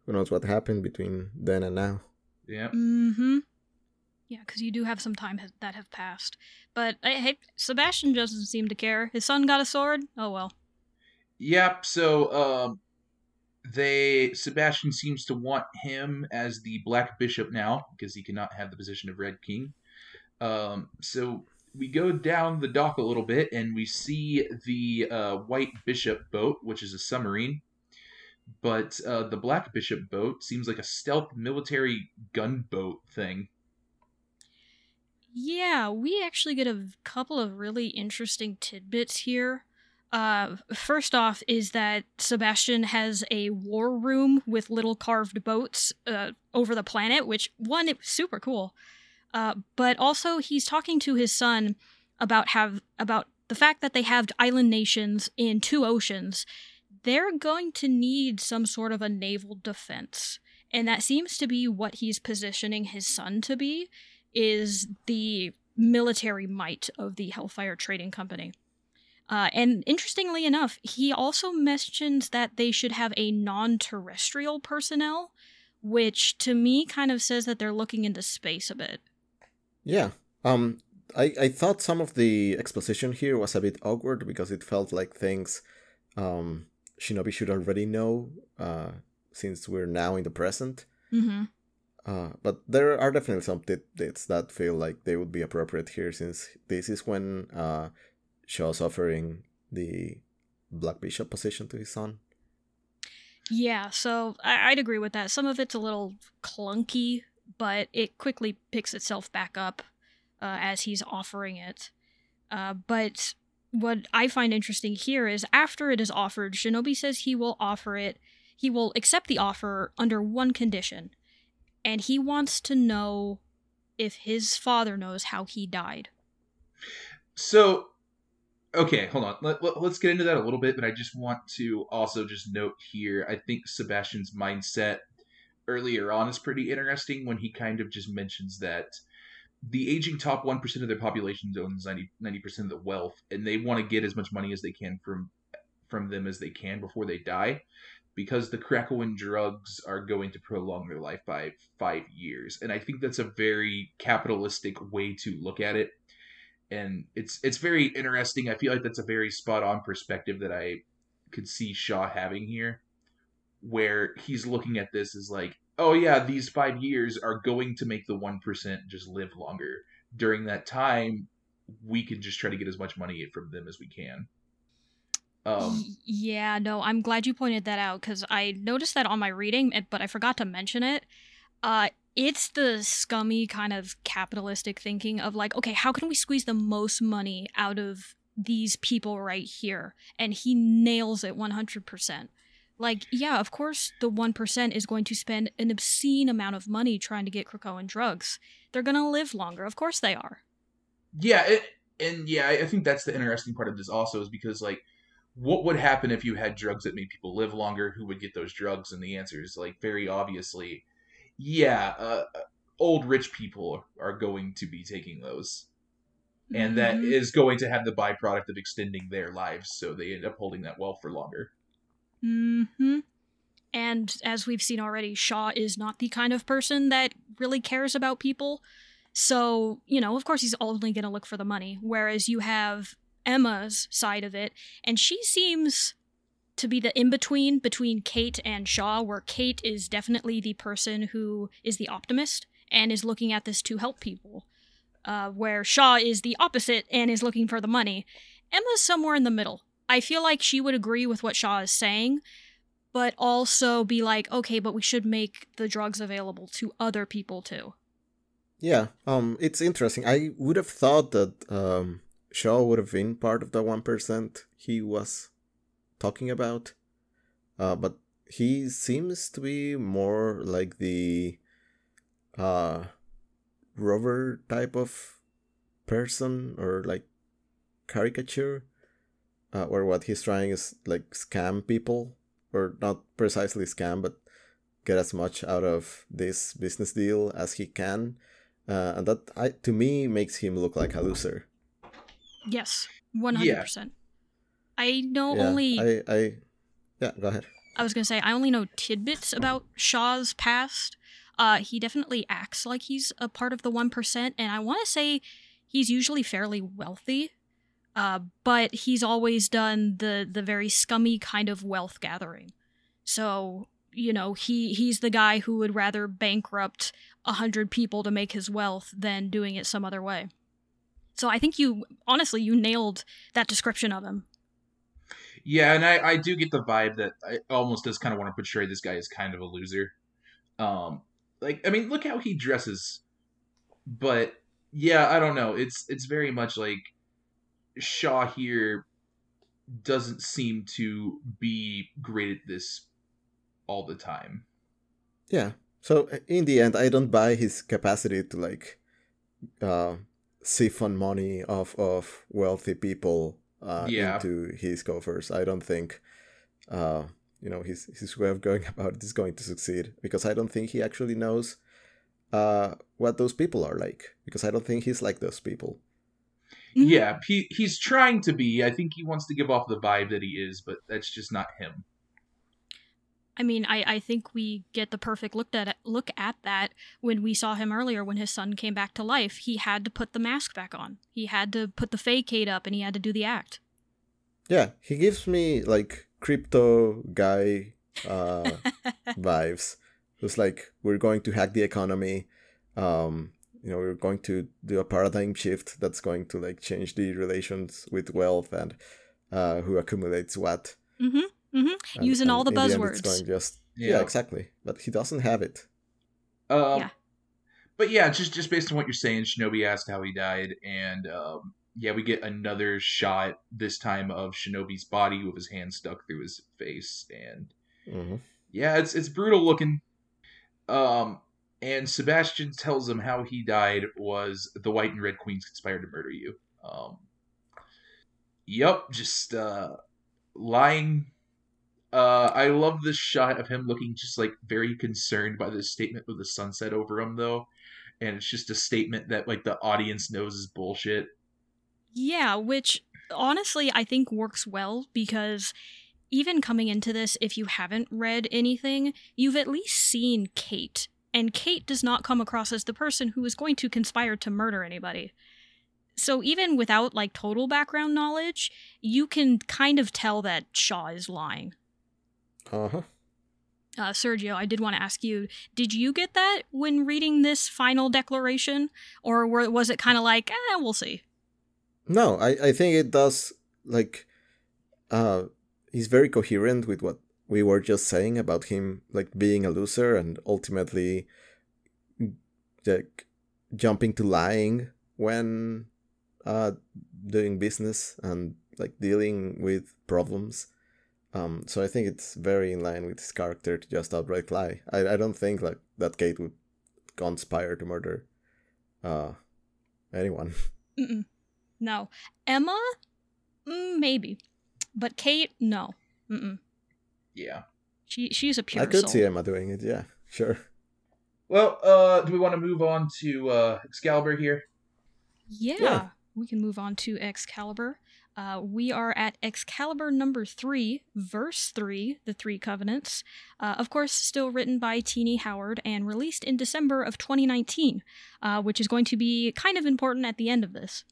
who knows what happened between then and now? Yeah. Mm-hmm. Yeah, because you do have some time that have passed. But hey, Sebastian doesn't seem to care. His son got a sword. Oh well. Yep. So um, they Sebastian seems to want him as the Black Bishop now because he cannot have the position of Red King. Um, so we go down the dock a little bit and we see the uh, White Bishop boat, which is a submarine. But uh, the Black Bishop boat seems like a stealth military gunboat thing. Yeah, we actually get a couple of really interesting tidbits here. Uh, first off, is that Sebastian has a war room with little carved boats uh, over the planet, which one, it was super cool. Uh, but also, he's talking to his son about have about the fact that they have island nations in two oceans. They're going to need some sort of a naval defense, and that seems to be what he's positioning his son to be. Is the military might of the Hellfire Trading Company. Uh, and interestingly enough, he also mentions that they should have a non terrestrial personnel, which to me kind of says that they're looking into space a bit. Yeah. Um, I, I thought some of the exposition here was a bit awkward because it felt like things um, Shinobi should already know uh, since we're now in the present. Mm-hmm. Uh, but there are definitely some tidbits that feel like they would be appropriate here since this is when uh, Shaw's offering the Black Bishop position to his son. Yeah, so I- would agree with that. Some of it's a little clunky, but it quickly picks itself back up uh, as he's offering it. Uh, but what I find interesting here is after it is offered, Shinobi says he will offer it, he will accept the offer under one condition, and he wants to know if his father knows how he died. So okay, hold on. Let, let, us get into that a little bit, but I just want to also just note here I think Sebastian's mindset earlier on is pretty interesting when he kind of just mentions that the aging top 1% of their population owns 90, 90% of the wealth, and they want to get as much money as they can from from them as they can before they die because the Krakoan drugs are going to prolong their life by five years. And I think that's a very capitalistic way to look at it and it's it's very interesting. I feel like that's a very spot on perspective that I could see Shaw having here, where he's looking at this as like, oh yeah, these five years are going to make the one percent just live longer. During that time, we can just try to get as much money from them as we can. Um, yeah, no, I'm glad you pointed that out because I noticed that on my reading, but I forgot to mention it. Uh, it's the scummy kind of capitalistic thinking of like, okay, how can we squeeze the most money out of these people right here? And he nails it 100%. Like, yeah, of course, the 1% is going to spend an obscene amount of money trying to get Krakoan drugs. They're going to live longer. Of course they are. Yeah, it, and yeah, I think that's the interesting part of this also is because like, what would happen if you had drugs that made people live longer? Who would get those drugs? And the answer is like very obviously, yeah, uh, old rich people are going to be taking those. And that Mhm. is going to have the byproduct of extending their lives, so they end up holding that wealth for longer. hmm And as we've seen already, Shaw is not the kind of person that really cares about people. So, you know, of course, he's only going to look for the money. Whereas you have Emma's side of it, and she seems to be the in between between Kate and Shaw, where Kate is definitely the person who is the optimist and is looking at this to help people. Uh, where Shaw is the opposite and is looking for the money. Emma's somewhere in the middle. I feel like she would agree with what Shaw is saying, but also be like, okay, but we should make the drugs available to other people too. Yeah, um, it's interesting. I would have thought that um, Shaw would have been part of the one percent he was talking about, uh, but he seems to be more like the uh, rover type of person or like caricature, uh, where what he's trying is like scam people, or not precisely scam, but get as much out of this business deal as he can uh, and that I, to me makes him look like a loser. Yes, 100%. I know yeah, only I, I, yeah, go ahead. I was gonna say I only know tidbits about Shaw's past. Uh, he definitely acts like he's a part of the one percent, and I want to say he's usually fairly wealthy. Uh, but he's always done the the very scummy kind of wealth gathering. So you know he he's the guy who would rather bankrupt a hundred people to make his wealth than doing it some other way. So I think you honestly you nailed that description of him. Yeah, and I, I do get the vibe that I almost does kind of want to portray this guy as kind of a loser. Um, like I mean, look how he dresses. But yeah, I don't know. It's it's very much like Shaw here doesn't seem to be great at this all the time. Yeah. So uh, in the end, I don't buy his capacity to like uh, siphon money off of wealthy people uh, Yeah. into his coffers. I don't think, uh, you know, his his way of going (laughs) about it is going to succeed because I don't think he actually knows uh, what those people are like. Because I don't think he's like those people. Yeah, he he's trying to be. I think he wants to give off the vibe that he is, but that's just not him. I mean, I, I think we get the perfect look at look at that when we saw him earlier when his son came back to life. He had to put the mask back on. He had to put the facade up, and he had to do the act. Yeah, he gives me like crypto guy uh, (laughs) vibes. Who's like, we're going to hack the economy. Um, you know, we're going to do a paradigm shift that's going to like change the relations with wealth and uh, who accumulates what. mm-hmm. Mm-hmm. And- Using all the buzzwords. it's going just yeah. Yeah. exactly. But he doesn't have it. Um, Yeah. But yeah, just just based on what you're saying, Shinobi asked how he died, and um, yeah, we get another shot this time of Shinobi's body with his hand stuck through his face, and hmm yeah, it's it's brutal looking. Um, and Sebastian tells him how he died was the White and Red Queens conspired to murder you. Um, yep, just uh, lying. Uh, I love this shot of him looking just like very concerned by this statement with the sunset over him, though, and it's just a statement that like the audience knows is bullshit. Yeah, which honestly I think works well because even coming into this, if you haven't read anything, you've at least seen Kate. And Kate does not come across as the person who is going to conspire to murder anybody. So even without like total background knowledge, you can kind of tell that Shaw is lying. Uh huh. Uh, Sergio, I did want to ask you: Did you get that when reading this final declaration, or were, was it kind of like, eh, we'll see? No, I, I think it does like uh he's very coherent with what we were just saying about him like being a loser and ultimately like jumping to lying when uh doing business and like dealing with problems. Um so I think it's very in line with his character to just outright lie. I, I don't think like that Kate would conspire to murder uh anyone. (laughs) Mm-mm. No. Emma, mm, maybe, but Kate, no. Mm-mm. Yeah. She she's a pure I could soul. see Emma doing it. Yeah, sure. Well, uh, do we want to move on to uh, Excalibur here? Yeah, Yeah. we can move on to Excalibur. Uh, we are at Excalibur number three, verse three, the Three Covenants. Uh, of course, still written by Tini Howard and released in December of 2019, uh, which is going to be kind of important at the end of this.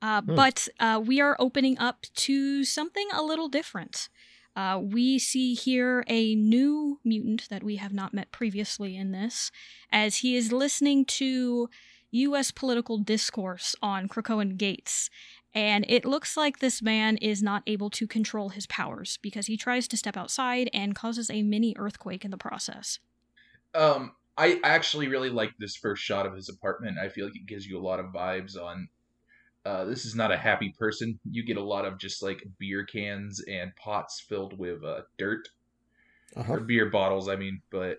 Uh, Hmm. But uh, we are opening up to something a little different. Uh, we see here a new mutant that we have not met previously in this, as he is listening to U.S. political discourse on Krakoan Gates. And it looks like this man is not able to control his powers because he tries to step outside and causes a mini earthquake in the process. Um, I actually really like this first shot of his apartment. I feel like it gives you a lot of vibes on. Uh, this is not a happy person. You get a lot of just like beer cans and pots filled with uh, dirt Uh-huh. or beer bottles. I mean, but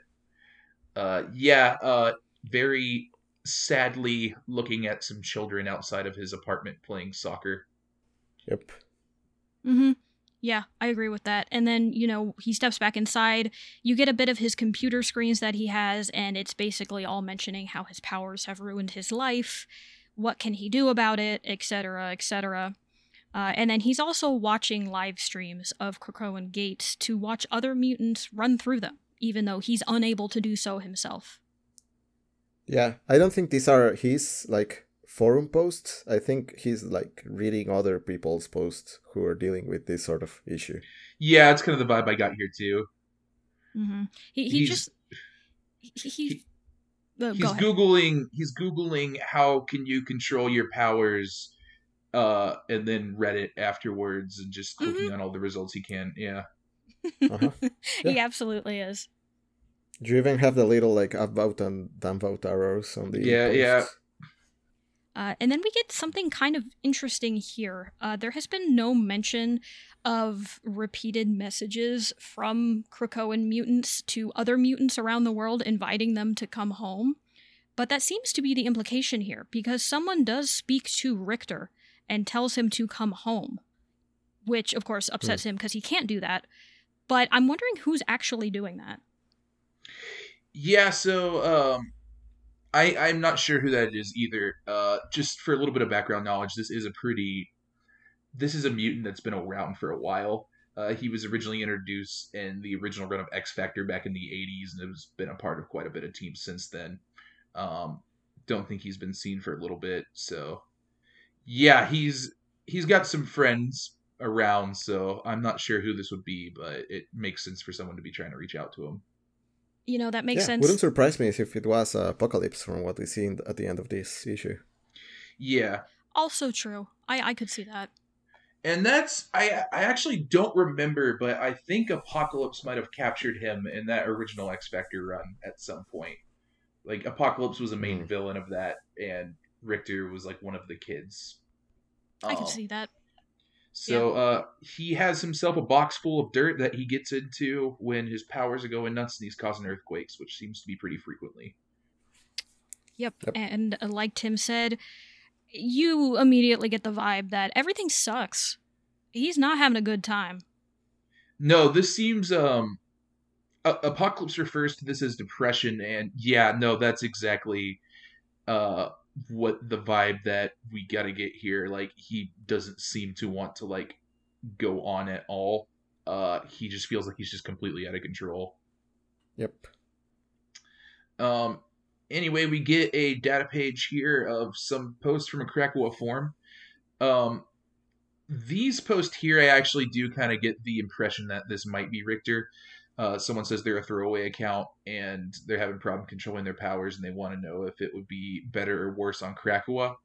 uh, yeah, uh, very sadly looking at some children outside of his apartment playing soccer. Yep. Mm-hmm. Yeah, I agree with that. And then, you know, he steps back inside. You get a bit of his computer screens that he has, and it's basically all mentioning how his powers have ruined his life, what can he do about it, etc., etc. Uh, and then he's also watching live streams of Krakoan Gates to watch other mutants run through them, even though he's unable to do so himself. Yeah, I don't think these are his like forum posts. I think he's like reading other people's posts who are dealing with this sort of issue. Yeah, it's kind of the vibe I got here too. Mm-hmm. He, he He's- just. He. he, he- uh, he's go googling he's googling how can you control your powers uh and then reddit afterwards and just clicking Mm-hmm. on all the results he can yeah Uh-huh. (laughs) he absolutely is. Do you even have the little like upvote and downvote arrows on the Yeah, yeah. Uh, and then we get something kind of interesting here. Uh, there has been no mention of repeated messages from Krakoan mutants to other mutants around the world inviting them to come home. But that seems to be the implication here, because someone does speak to Rictor and tells him to come home, which of course upsets him because he can't do that. But I'm wondering who's actually doing that. Yeah so um i i'm not sure who that is either uh just for a little bit of background knowledge this is a pretty this is a mutant that's been around for a while uh, he was originally introduced in the original run of X Factor back in the 80s and has been a part of quite a bit of teams since then. Um, don't think he's been seen for a little bit. So, yeah, he's he's got some friends around. So I'm not sure who this would be, but it makes sense for someone to be trying to reach out to him. You know, that makes yeah, sense. wouldn't surprise me if it was uh, Apocalypse from what we see in, at the end of this issue. Yeah, Also true. I, I could see that. and that's I I actually don't remember, but I think Apocalypse might have captured him in that original X Factor run at some point. Like Apocalypse was a main Hmm. villain of that, and Rictor was like one of the kids. I can Um, see that. So uh, he has himself a box full of dirt that he gets into when his powers are going nuts and he's causing earthquakes, which seems to be pretty frequently. Yep. Yep. And uh, like Tim said, you immediately get the vibe that everything sucks. He's not having a good time. No, this seems um A- Apocalypse refers to this as depression and yeah, no, that's exactly uh what the vibe that we got to get here. Like he doesn't seem to want to like go on at all. Uh he just feels like he's just completely out of control. Yep. Um, anyway, we get a data page here of some posts from a Krakoa forum. Um, these posts here, I actually do kind of get the impression that this might be Rictor. Uh, someone says they're a throwaway account and they're having problem controlling their powers, and they want to know if it would be better or worse on Krakoa.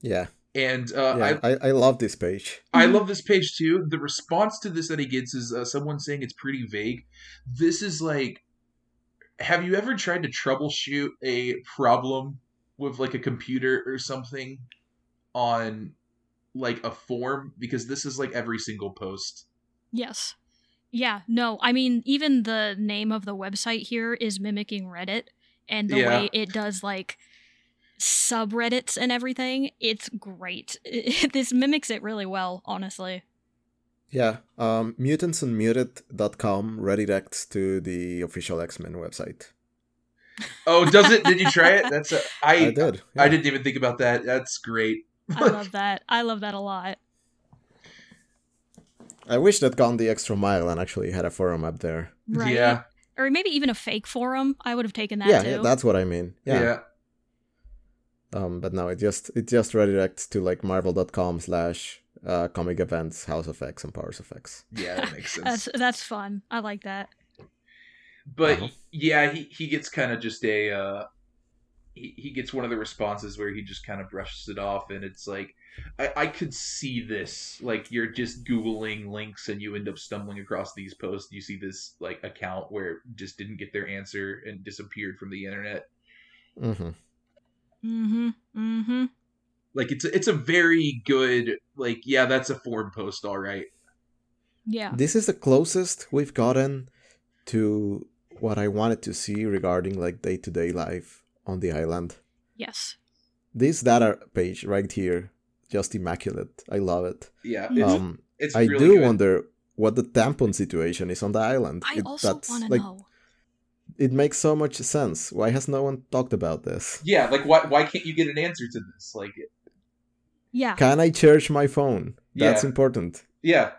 Yeah. And uh, yeah. I, I, I love this page. I love this page too. The response to this that he gets is uh, someone saying it's pretty vague. This is like, have you ever tried to troubleshoot a problem with like a computer or something on like a form? Because this is like every single post. Yes. Yeah, no, I mean, even the name of the website here is mimicking Reddit, and the Yeah. way it does, like, subreddits and everything. It's great. (laughs) this mimics it really well, honestly. Yeah, um, mutantsunmuted.com redirects to the official X Men website. Oh, does it? Did you try it? That's a, (laughs) I, I did. I didn't even think about that. That's great. I love (laughs) that. I love that a lot. I wish they'd gone the extra mile and actually had a forum up there. Right. Yeah. Or maybe even a fake forum. I would have taken that yeah, too. yeah, that's what I mean. Yeah. Yeah. Um, but no, it just it just redirects to like marvel.com slash uh, comic events, House of X, and Powers of X. Yeah, that makes (laughs) sense. that's that's fun. I like that. but Uh-huh. yeah, he he gets kind of just a uh, he he gets one of the responses where he just kind of brushes it off, and it's like I I could see this like you're just googling links and you end up stumbling across these posts. You see this like account where just didn't get their answer and disappeared from the internet. Mm-hmm. Mm-hmm. Mm-hmm. Like it's a, it's a very good like yeah that's a forum post all right. Yeah. This is the closest we've gotten to what I wanted to see regarding like day to day life on the island. Yes. This data page right here, just immaculate. I love it. Yeah, it's, Um, it's I really do good. wonder what the tampon situation is on the island. I It- also want to like, know. It makes so much sense. Why has no one talked about this? Yeah, like why why can't you get an answer to this? Like Yeah. Can I charge my phone? That's Yeah. important. yeah,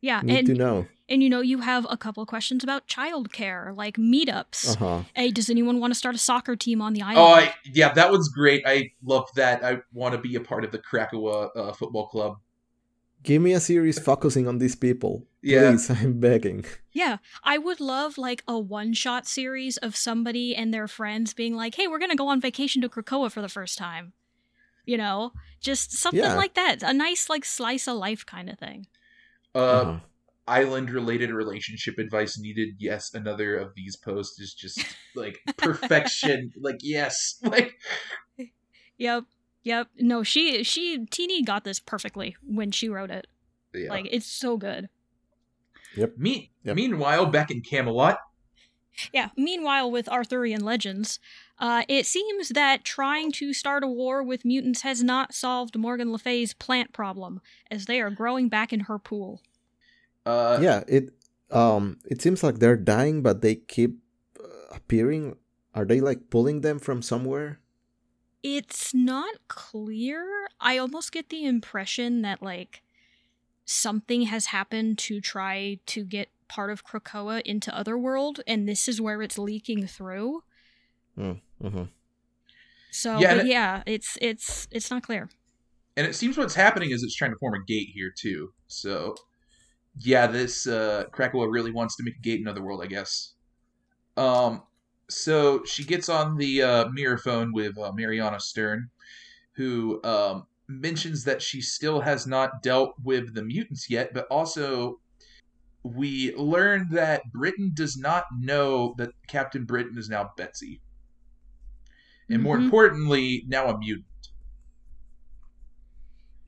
Yeah. Need and to know. And you know you have a couple of questions about childcare, like meetups. Uh huh. Hey, does anyone want to start a soccer team on the island? Oh, I, yeah, that one's great. I love that. I want to be a part of the Krakoa uh, football club. Give me a series focusing on these people. Yeah. Please, (laughs) I'm begging. Yeah, I would love like a one-shot series of somebody and their friends being like, "Hey, we're gonna go on vacation to Krakoa for the first time." You know, just something Yeah. like that. A nice like slice of life kind of thing. Uh, Uh-huh. Island related relationship advice needed. Yes, another of these posts is just like perfection. (laughs) like yes, like Yep. Yep. No, she she Tini got this perfectly when she wrote it. yeah. Like it's so good. yep Me- Yep. Meanwhile, back in Camelot, Yeah. Meanwhile, with Arthurian legends, uh, it seems that trying to start a war with mutants has not solved Morgan Le Fay's plant problem, as they are growing back in her pool. Uh, yeah, it um it seems like they're dying, but they keep uh, appearing. Are they like pulling them from somewhere? It's not clear. I almost get the impression that like something has happened to try to get part of Krakoa into Otherworld, and this is where it's leaking through. Mm-hmm. So, Yeah, but it- yeah, it's it's it's not clear. and it seems what's happening is it's trying to form a gate here too. So, yeah, this uh, Krakoa really wants to make a gate in Otherworld, I guess. Um, so she gets on the uh, mirror phone with uh, Mariana Stern, who um, mentions that she still has not dealt with the mutants yet, but also we learn that Britain does not know that Captain Britain is now Betsy. And more Mhm. importantly, now a mutant.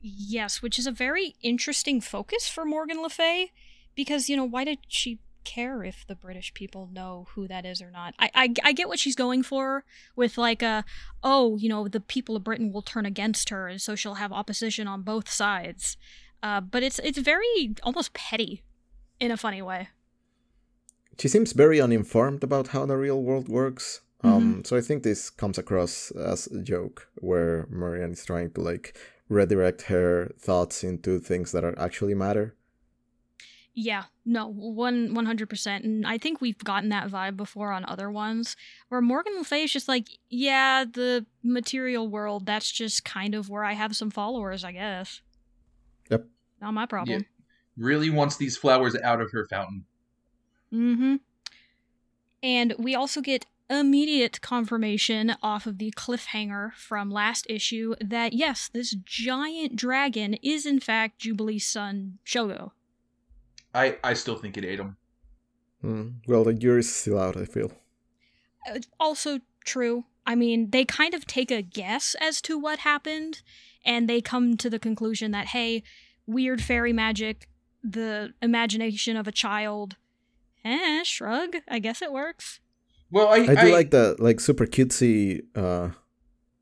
Yes, which is a very interesting focus for Morgan Le Fay, because you know why did she care if the British people know who that is or not? I, I I get what she's going for with like a oh you know the people of Britain will turn against her and so she'll have opposition on both sides, uh, but it's it's very almost petty, in a funny way. She seems very uninformed about how the real world works. Um, so I think this comes across as a joke where Marianne is trying to like redirect her thoughts into things that are actually matter. Yeah, no, one one hundred percent, and I think we've gotten that vibe before on other ones, where Morgan Le Fay is just like, yeah, the material world, that's just kind of where I have some followers, I guess. Yep. Not my problem. Really wants these flowers out of her fountain. Mm-hmm. And we also get immediate confirmation off of the cliffhanger from last issue that yes, this giant dragon is in fact Jubilee's son, Shogo. I, I still think it ate him. Mm, well, the jury's still out. I feel. It's also true. I mean, they kind of take a guess as to what happened, and they come to the conclusion that, hey, weird fairy magic, the imagination of a child. Eh, shrug. I guess it works. Well, I, I do like the like super cutesy uh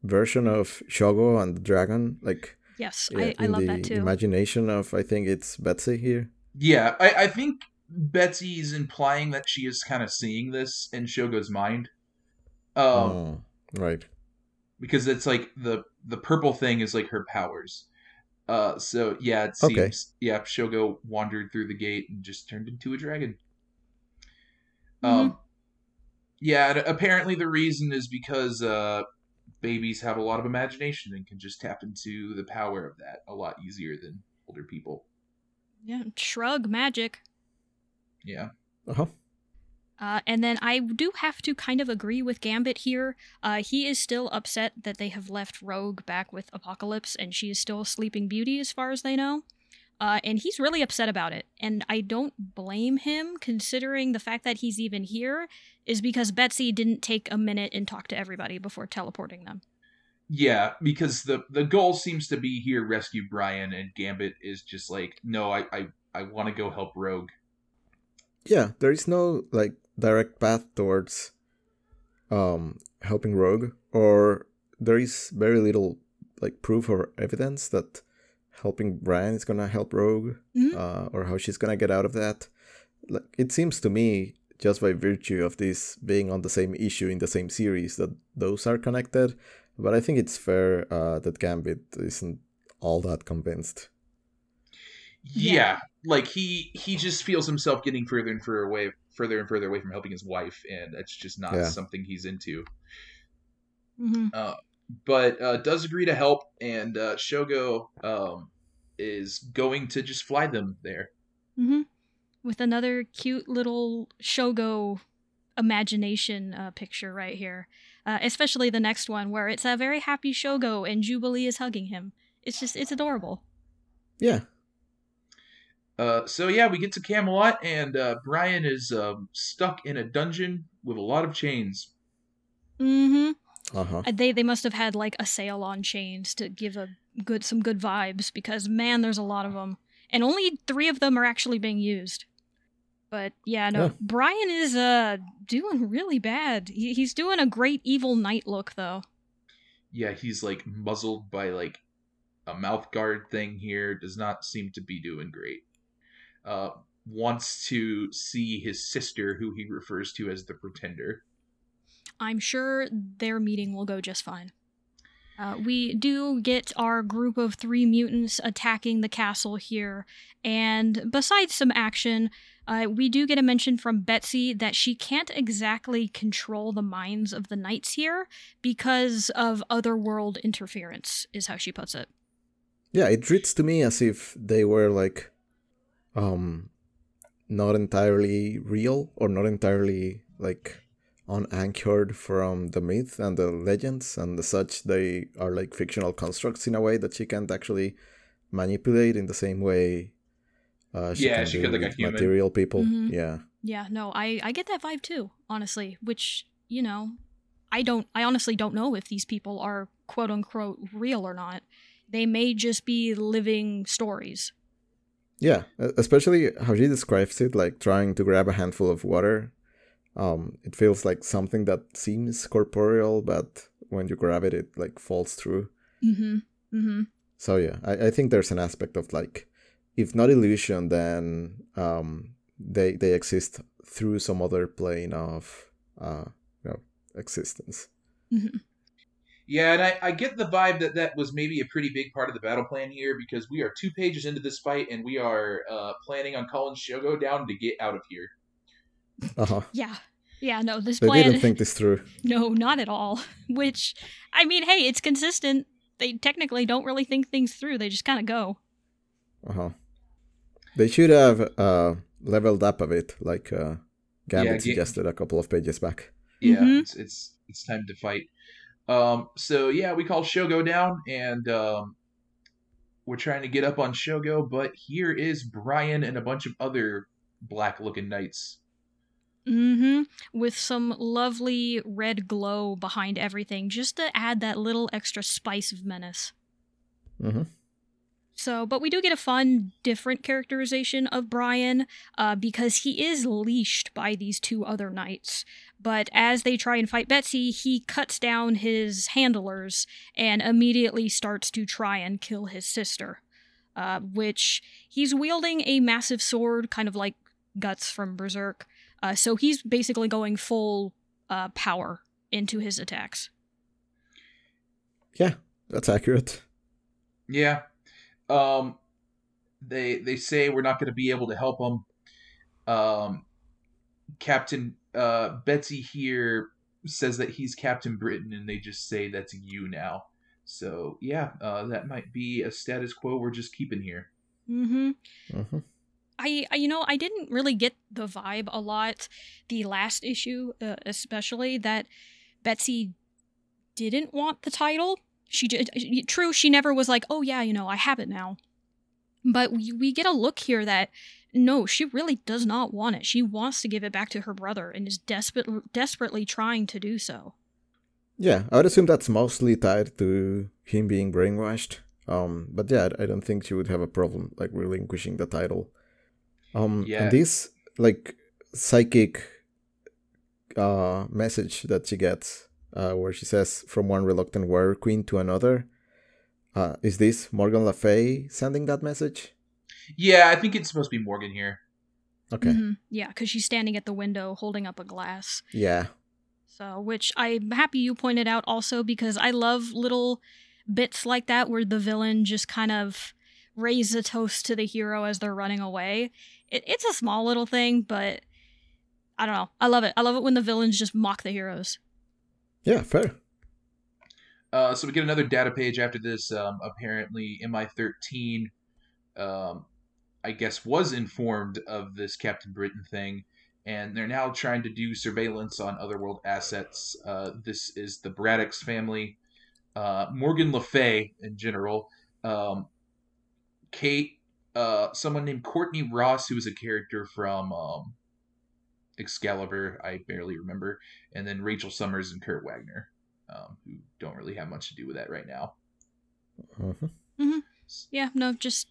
version of Shogo and the dragon, like Yes, yeah, I, I in love the that too. imagination of I think it's Betsy here. Yeah, I, I think Betsy is implying that she is kind of seeing this in Shogo's mind. Um, oh, right. because it's like the the purple thing is like her powers. Uh, so yeah, it seems Okay. yeah, Shogo wandered through the gate and just turned into a dragon. Mm-hmm. Yeah, apparently the reason is because uh, babies have a lot of imagination and can just tap into the power of that a lot easier than older people. Yeah, shrug magic. Yeah. Uh huh. Uh, and then I do have to kind of agree with Gambit here. Uh, he is still upset that they have left Rogue back with Apocalypse, and she is still Sleeping Beauty as far as they know. Uh, and he's really upset about it. And I don't blame him, considering the fact that he's even here is because Betsy didn't take a minute and talk to everybody before teleporting them. Yeah, because the the goal seems to be here rescue Brian, and Gambit is just like, no, I I, I want to go help Rogue. Yeah, there is no like direct path towards um helping Rogue, or there is very little like proof or evidence that helping Brian is gonna help Rogue, Mhm. uh, or how she's gonna get out of that. Like it seems to me, just by virtue of this being on the same issue in the same series, that those are connected. But I think it's fair uh, that Gambit isn't all that convinced. Yeah. Yeah. like he he just feels himself getting further and further away, further and further away from helping his wife, and that's just not Yeah. something he's into. hmm But uh, does agree to help, and uh, Shogo um, is going to just fly them there. hmm With another cute little Shogo imagination uh, picture right here. Uh, especially the next one where it's a very happy Shogo and Jubilee is hugging him. It's just, it's adorable. Yeah, Uh, so yeah, we get to Camelot, and uh, Brian is um, stuck in a dungeon with a lot of chains. hmm uh huh. They they must have had like a sale on chains to give a good some good vibes because man, there's a lot of them, and only three of them are actually being used. But yeah, no, Yeah. Brian is uh doing really bad. He, he's doing a great evil knight look though. Yeah, he's like muzzled by like a mouth guard thing here. Does not seem to be doing great. Uh, wants to see his sister, who he refers to as the Pretender. I'm sure their meeting will go just fine. Uh, we do get our group of three mutants attacking the castle here, and besides some action, uh, we do get a mention from Betsy that she can't exactly control the minds of the knights here because of otherworld interference, is how she puts it. Yeah, it reads to me as if they were like um not entirely real or not entirely like unanchored from the myth and the legends and as such they are like fictional constructs in a way that she can't actually manipulate in the same way uh, she Yeah, can she do could, like, a human. material people. Mhm. Yeah. Yeah, no, I, I get that vibe too, honestly, which, you know, I don't, I honestly don't know if these people are quote unquote real or not. They may just be living stories. Yeah, especially how she describes it, like trying to grab a handful of water. Um, it feels like something that seems corporeal, but when you grab it, it like falls through. Mm-hmm. Mm-hmm. So yeah, I, I think there's an aspect of like, if not illusion, then um, they they exist through some other plane of uh, you know, existence. Mm-hmm. Yeah, and I, I get the vibe that that was maybe a pretty big part of the battle plan here because we are two pages into this fight and we are uh, planning on calling Shogo down to get out of here. Uh huh. Yeah. Yeah, no, this They plan didn't think this through. (laughs) No, not at all. (laughs) Which I mean, hey, it's consistent. They technically don't really think things through. They just kind of go. Uh huh. They should have uh, leveled up a bit, like uh, Gambit Yeah, Ga- suggested a couple of pages back. Yeah, Mhm. it's, it's it's time to fight. Um, so yeah, we call Shogo down and um, we're trying to get up on Shogo, but here is Brian and a bunch of other black-looking knights. Mm-hmm. With some lovely red glow behind everything, just to add that little extra spice of menace. Mm-hmm. So, but we do get a fun, different characterization of Brian uh, because he is leashed by these two other knights. But as they try and fight Betsy, he cuts down his handlers and immediately starts to try and kill his sister. Uh, which he's wielding a massive sword, kind of like Guts from Berserk. Uh, so he's basically going full uh, power into his attacks. Yeah, that's accurate. Yeah. Um, they they say we're not going to be able to help him. Um, Captain uh, Betsy here says that he's Captain Britain, and they just say that's you now. So yeah, uh, that might be a status quo we're just keeping here. Mm-hmm. Mm-hmm. I, I, you know, I didn't really get the vibe a lot the last issue, uh, especially that Betsy didn't want the title. She did. True, she never was like, "Oh yeah, you know, I have it now." But we we get a look here that no, she really does not want it. She wants to give it back to her brother and is desperate, desperately trying to do so. Yeah, I would assume that's mostly tied to him being brainwashed. Um, but yeah, I don't think she would have a problem like relinquishing the title. Um, Yeah. and this like psychic uh message that she gets, uh, where she says from one reluctant warrior queen to another. Uh, is this Morgan Le Fay sending that message? Yeah, I think it's supposed to be Morgan here. Okay. Mhm. Yeah, because she's standing at the window holding up a glass. Yeah. So, which I'm happy you pointed out also because I love little bits like that where the villain just kind of raise a toast to the hero as they're running away. It, it's a small little thing, but I don't know. I love it. I love it when the villains just mock the heroes. Yeah. Fair. Uh, so we get another data page after this. Um, apparently, MI13, um, I guess, was informed of this Captain Britain thing, and they're now trying to do surveillance on Otherworld assets. Uh, this is the Braddock's family, uh, Morgan Le Fay in general, um, Kate, uh, someone named Courtney Ross, who was a character from um, Excalibur, I barely remember, and then Rachel Summers and Kurt Wagner um, who don't really have much to do with that right now. hmm Yeah, no, just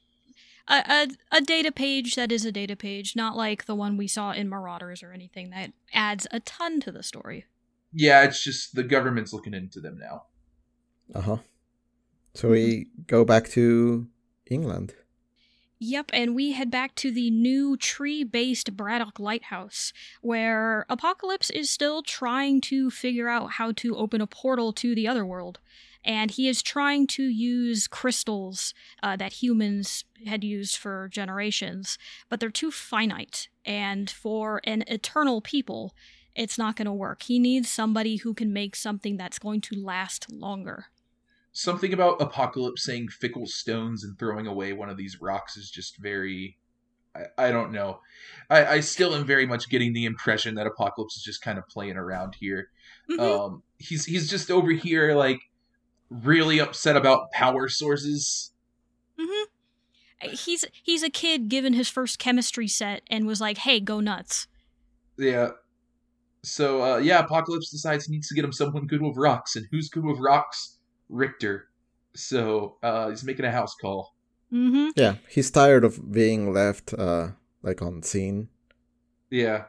a, a, a data page that is a data page, not like the one we saw in Marauders or anything that adds a ton to the story. Yeah, it's just the government's looking into them now. Uh huh. So we go back to England. Yep, and we head back to the new tree based Braddock Lighthouse, where Apocalypse is still trying to figure out how to open a portal to the other world. And he is trying to use crystals uh, that humans had used for generations, but they're too finite. And for an eternal people, it's not going to work. He needs somebody who can make something that's going to last longer. Something about Apocalypse saying fickle stones and throwing away one of these rocks is just very. I, I don't know. I, I still am very much getting the impression that Apocalypse is just kind of playing around here. Mhm. Um, he's he's just over here like really upset about power sources. Mm hmm He's he's a kid given his first chemistry set and was like, "Hey, go nuts." Yeah. So uh, yeah, Apocalypse decides he needs to get him someone good with rocks, and who's good with rocks? Rictor. So uh, he's making a house call. hmm Yeah, he's tired of being left uh like on scene. Yeah.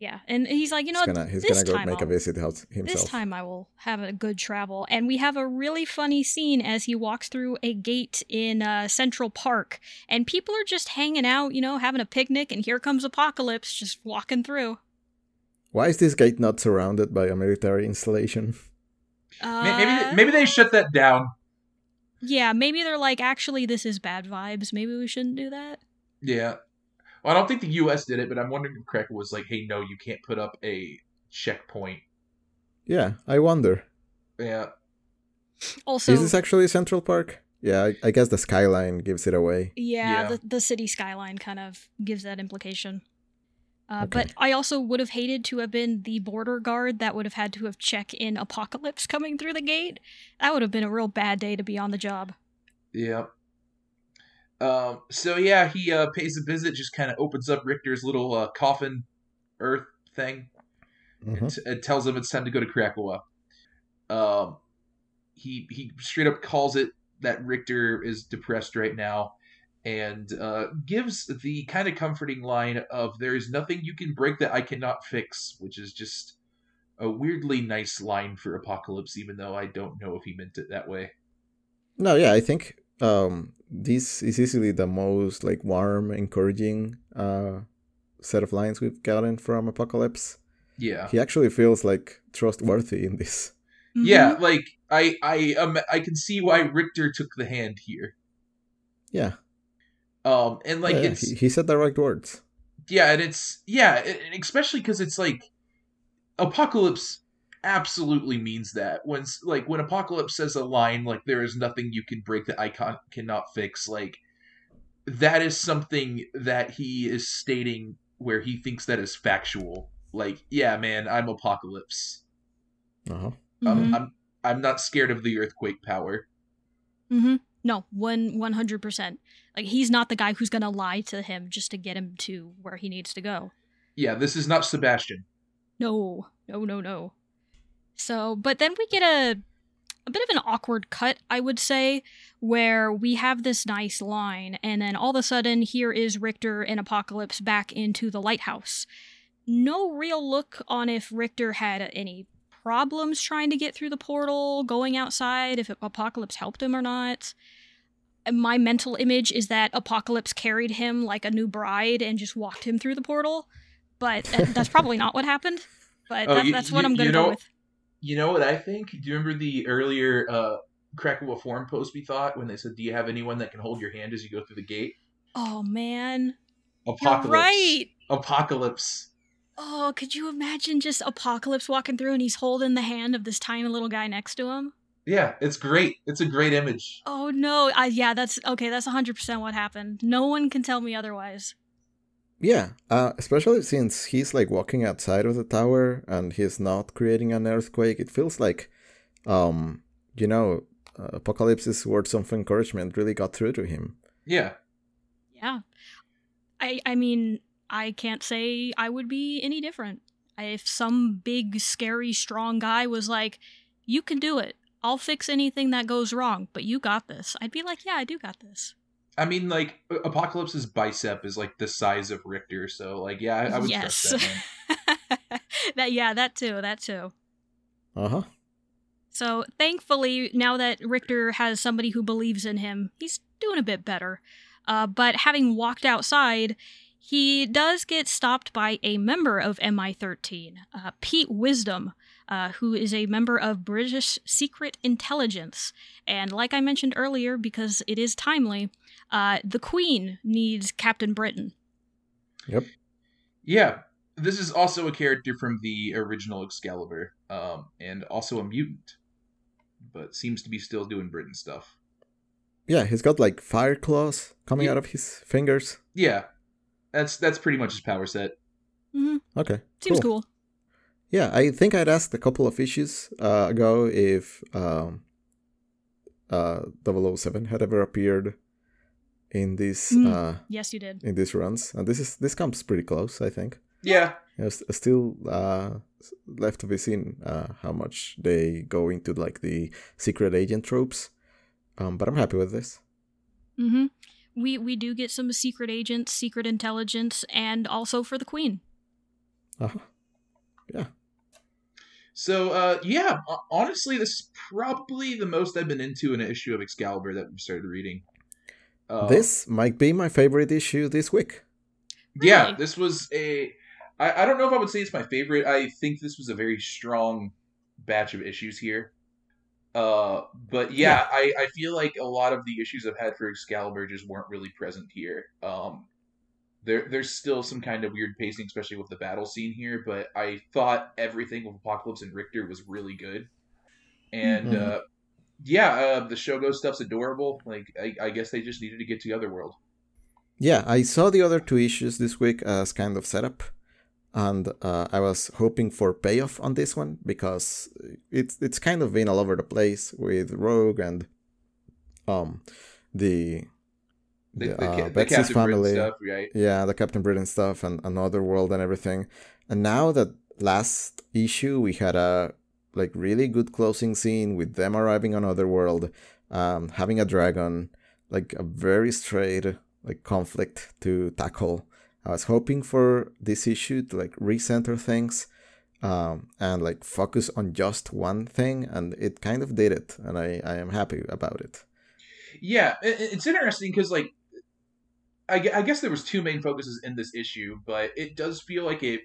Yeah, and he's like, you know, he's gonna he's this gonna go time make a I'll- visit house this himself. time I will have a good travel. And we have a really funny scene as he walks through a gate in uh, Central Park, and people are just hanging out, you know, having a picnic, and here comes Apocalypse just walking through. Why is this gate not surrounded by a military installation? (laughs) Uh, maybe they, maybe they shut that down. Yeah, maybe they're like, actually, this is bad vibes. Maybe we shouldn't do that. Yeah. Well, I don't think the U.S. did it, but I'm wondering if Krakoa was like, "Hey, no, you can't put up a checkpoint." Yeah, I wonder. Yeah. Also, is this actually Central Park? Yeah, I, I guess the skyline gives it away. Yeah, Yeah. The, the city skyline kind of gives that implication. Uh, Okay. But I also would have hated to have been the border guard that would have had to have checked in Apocalypse coming through the gate. That would have been a real bad day to be on the job. Yeah. Um. So yeah, he uh, pays a visit. Just kind of opens up Rictor's little uh, coffin, Earth thing. Mhm. It, it tells him it's time to go to Krakoa. Um, he he straight up calls it that Rictor is depressed right now, and uh, gives the kind of comforting line of "There is nothing you can break that I cannot fix," which is just a weirdly nice line for Apocalypse, even though I don't know if he meant it that way. No, yeah, I think um, this is easily the most like warm, encouraging uh, set of lines we've gotten from Apocalypse. Yeah, he actually feels like trustworthy in this. Mm-hmm. Yeah, like I I um I can see why Rictor took the hand here. Yeah. Um and like yeah, yeah. it's He, he said the right words. yeah, and it's yeah, and especially because it's like Apocalypse absolutely means that when like when Apocalypse says a line like there is nothing you can break that I can, cannot fix like that is something that he is stating where he thinks that is factual. Like, yeah, man, I'm Apocalypse. Uh-huh. Um, Mhm. I'm I'm not scared of the earthquake power. Mm-hmm. No, one one hundred percent. Like he's not the guy who's gonna lie to him just to get him to where he needs to go. Yeah, this is not Sebastian. No, no, no, no. So, but then we get a a bit of an awkward cut, I would say, where we have this nice line, and then all of a sudden, here is Rictor and Apocalypse back into the lighthouse. No real look on if Rictor had any problems trying to get through the portal, going outside, if Apocalypse helped him or not. My mental image is that Apocalypse carried him like a new bride and just walked him through the portal, but that's probably not what happened. But Oh, that, you- that's what you- I'm going you to know- go with. You know what I think? Do you remember the earlier uh, Krakoa forum post we thought when they said, "Do you have anyone that can hold your hand as you go through the gate?" Oh man, Apocalypse. you're right. Apocalypse. Oh, could you imagine just Apocalypse walking through and he's holding the hand of this tiny little guy next to him? Yeah, it's great. It's a great image. Oh no, I yeah, that's okay. That's 100% what happened. No one can tell me otherwise. Yeah, uh, especially since he's like walking outside of the tower and he's not creating an earthquake. It feels like, um, you know, uh, Apocalypse's words of encouragement really got through to him. Yeah. Yeah. I I mean, I can't say I would be any different. If some big scary strong guy was like, "You can do it. I'll fix anything that goes wrong, but you got this." I'd be like, "Yeah, I do got this." I mean, like Apocalypse's bicep is like the size of Rictor, so like, yeah, I, I would yes. trust that. (laughs) That yeah, that too, that too. Uh huh. So thankfully, now that Rictor has somebody who believes in him, he's doing a bit better. Uh, but having walked outside, he does get stopped by a member of MI13, uh, Pete Wisdom, uh, who is a member of British Secret Intelligence. And like I mentioned earlier, because it is timely, uh, the Queen needs Captain Britain. Yep. Yeah, this is also a character from the original Excalibur, um, and also a mutant, but seems to be still doing Britain stuff. Yeah, he's got like fire claws coming Yeah. out of his fingers. Yeah, that's that's pretty much his power set. hmm Okay. Seems cool. Yeah, I think I'd asked a couple of issues uh, ago if um, uh, 007 had ever appeared in this Mm. uh, Yes, you did. in these runs, and this is this comes pretty close, I think. Yeah, It's still uh, left to be seen uh, how much they go into like the secret agent tropes, um, but I'm happy with this. hmm We we do get some secret agents, secret intelligence, and also for the Queen. Uh-huh. So, uh, yeah, honestly, this is probably the most I've been into an issue of Excalibur that we've started reading. Uh, This might be my favorite issue this week. yeah, this was a. I, I don't know if I would say it's my favorite. I think this was a very strong batch of issues here. Uh, but yeah, I, I feel like a lot of the issues I've had for Excalibur just weren't really present here. Um, there there's still some kind of weird pacing, especially with the battle scene here. But I thought everything with Apocalypse and Rictor was really good, and Mhm. uh, yeah, uh, the Shogo stuff's adorable. Like I, I guess they just needed to get to the other world. Yeah, I saw the other two issues this week as kind of setup, and uh, I was hoping for payoff on this one because it's it's kind of been all over the place with Rogue and um the The, the, uh, the Betsy's Captain Britain family, stuff, right? yeah, the Captain Britain stuff and another world and everything, and now that last issue we had a like really good closing scene with them arriving on Otherworld, um, having a dragon, like a very straight like conflict to tackle. I was hoping for this issue to like recenter things um, and like focus on just one thing, and it kind of did it, and I, I am happy about it. Yeah, it's interesting because like I, guess there was two main focuses in this issue, but it does feel like it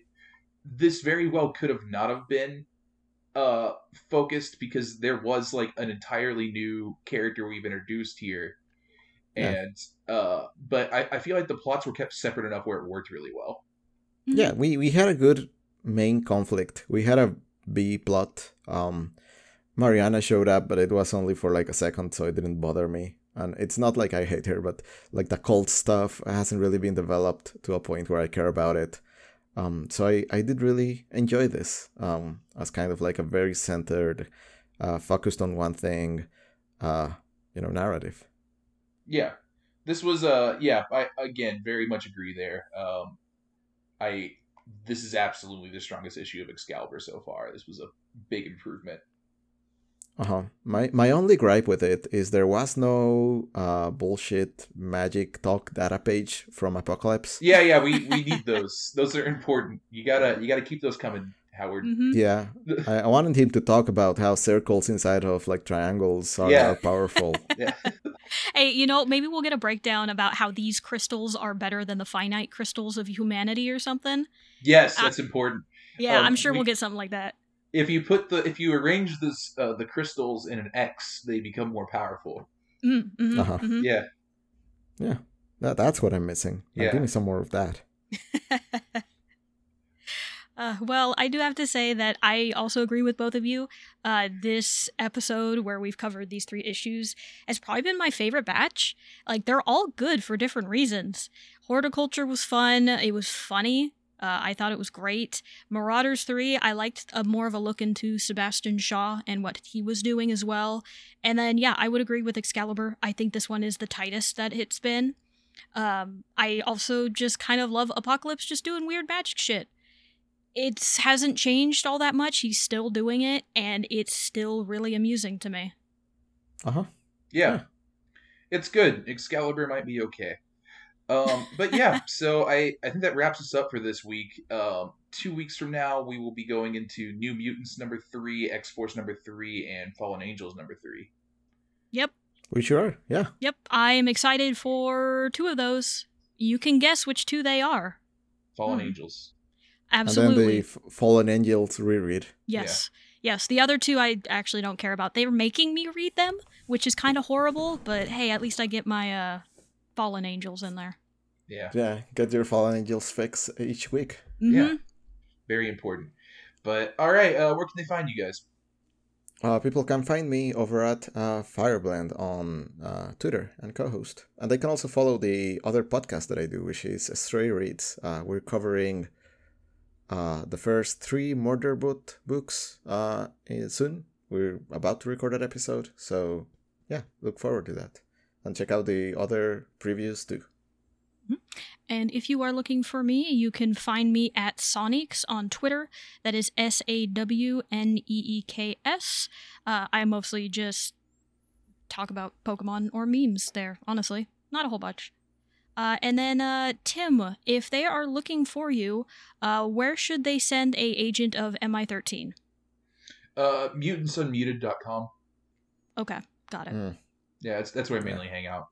this very well could have not have been uh focused because there was like an entirely new character we've introduced here. And yeah. uh but I, I feel like the plots were kept separate enough where it worked really well. Mm-hmm. yeah we we had a good main conflict. We had a b plot. Um mariana showed up but it was only for like a second so it didn't bother me and it's not like i hate her but like the cult stuff hasn't really been developed to a point where i care about it um, so I, I did really enjoy this um, as kind of like a very centered, uh, focused on one thing, uh, you know, narrative. Yeah, this was uh yeah I again very much agree there. Um, I this is absolutely the strongest issue of Excalibur so far. This was a big improvement. Uh huh. My my only gripe with it is there was no uh bullshit magic talk data page from Apocalypse. Yeah, yeah, we we (laughs) need those. those are important. You gotta you gotta keep those coming, Howard. Mm-hmm. Yeah, I, I, wanted him to talk about how circles inside of like triangles are, yeah. are powerful. (laughs) yeah. Hey, you know, maybe we'll get a breakdown about how these crystals are better than the finite crystals of humanity or something. Yes, uh, that's uh, important. Yeah, um, I'm sure we, will get something like that if you put the if you arrange this uh, the crystals in an X, they become more powerful. Mm, mm-hmm, uh-huh. mm-hmm. Yeah, yeah. That that's what I'm missing. Yeah. give me some more of that. (laughs) Uh, well, I do have to say that I also agree with both of you. Uh, this episode, where we've covered these three issues, has probably been my favorite batch. Like, they're all good for different reasons. Hordeculture was fun, it was funny. Uh, I thought it was great. Marauders 3, I liked a, more of a look into Sebastian Shaw and what he was doing as well. And then, yeah, I would agree with Excalibur. I think this one is the tightest that it's been. Um, I also just kind of love Apocalypse just doing weird magic shit. It hasn't changed all that much. He's still doing it, and it's still really amusing to me. Uh huh. Yeah. yeah. It's good. Excalibur might be okay. Um, but yeah, (laughs) so I, I think that wraps us up for this week. Um, two weeks from now, we will be going into New Mutants number three, X Force number three, and Fallen Angels number three. Yep. We sure are. Yeah. Yep. I am excited for two of those. You can guess which two they are. Fallen hmm. Angels. Absolutely. And then the F- Fallen Angels reread. Yes. Yeah. Yes. The other two I actually don't care about. They were making me read them, which is kind of horrible, but hey, at least I get my uh fallen angels in there. Yeah. Yeah, get your fallen angels fix each week. Mm-hmm. Yeah. Very important. But all right, uh, where can they find you guys? Uh, people can find me over at uh, Fireblend on uh, Twitter and co-host, and they can also follow the other podcast that I do, which is Stray Reads. Uh, we're covering uh, the first three Murderbot books uh, soon. We're about to record that episode, so yeah, look forward to that and check out the other previews too. Mm-hmm. And if you are looking for me, you can find me at Sawneeks on Twitter. That is S A W N E E K S. Uh, I mostly just talk about Pokemon or memes there, honestly. Not a whole bunch. Uh, and then, uh, Tim, if they are looking for you, uh, where should they send a agent of MI13? Uh, mutantsunmuted.com. Okay, got it. Mm. Yeah, it's, that's where I mainly hang out.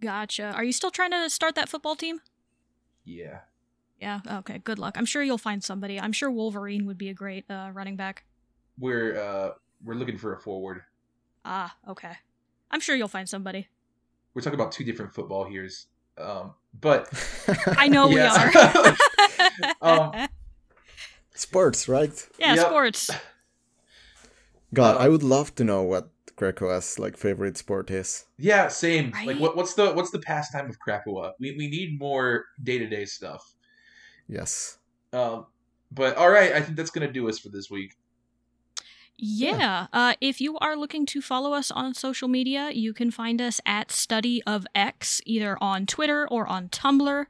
Gotcha. Are you still trying to start that football team? Yeah. Yeah. Okay. Good luck. I'm sure you'll find somebody. I'm sure Wolverine would be a great uh, running back. We're uh we're looking for a forward. Ah. Okay. I'm sure you'll find somebody. We're talking about two different football here's, um, but (laughs) I know we are. (laughs) um, sports, right? Yeah, yep. sports. God, I would love to know what Krakoa's like favorite sport is. Yeah, same. Right? Like what, what's the what's the pastime of Krakoa? We we need more day to day stuff. Yes. Um, but all right, I think that's gonna do us for this week. Yeah. yeah. Uh, if you are looking to follow us on social media, you can find us at Study of X, either on Twitter or on Tumblr.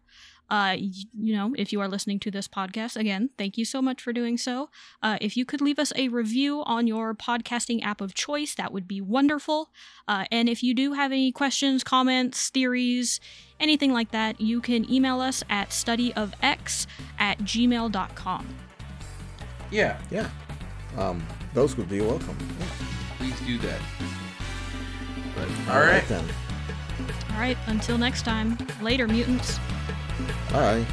Uh, you know, if you are listening to this podcast, again, thank you so much for doing so. Uh, if you could leave us a review on your podcasting app of choice, that would be wonderful. Uh, and if you do have any questions, comments, theories, anything like that, you can email us at studyofx at gmail.com. Yeah. Yeah. Um, those would be welcome. Yeah. Please do that. But, All all right right. then. All right, until next time, later, mutants. Bye.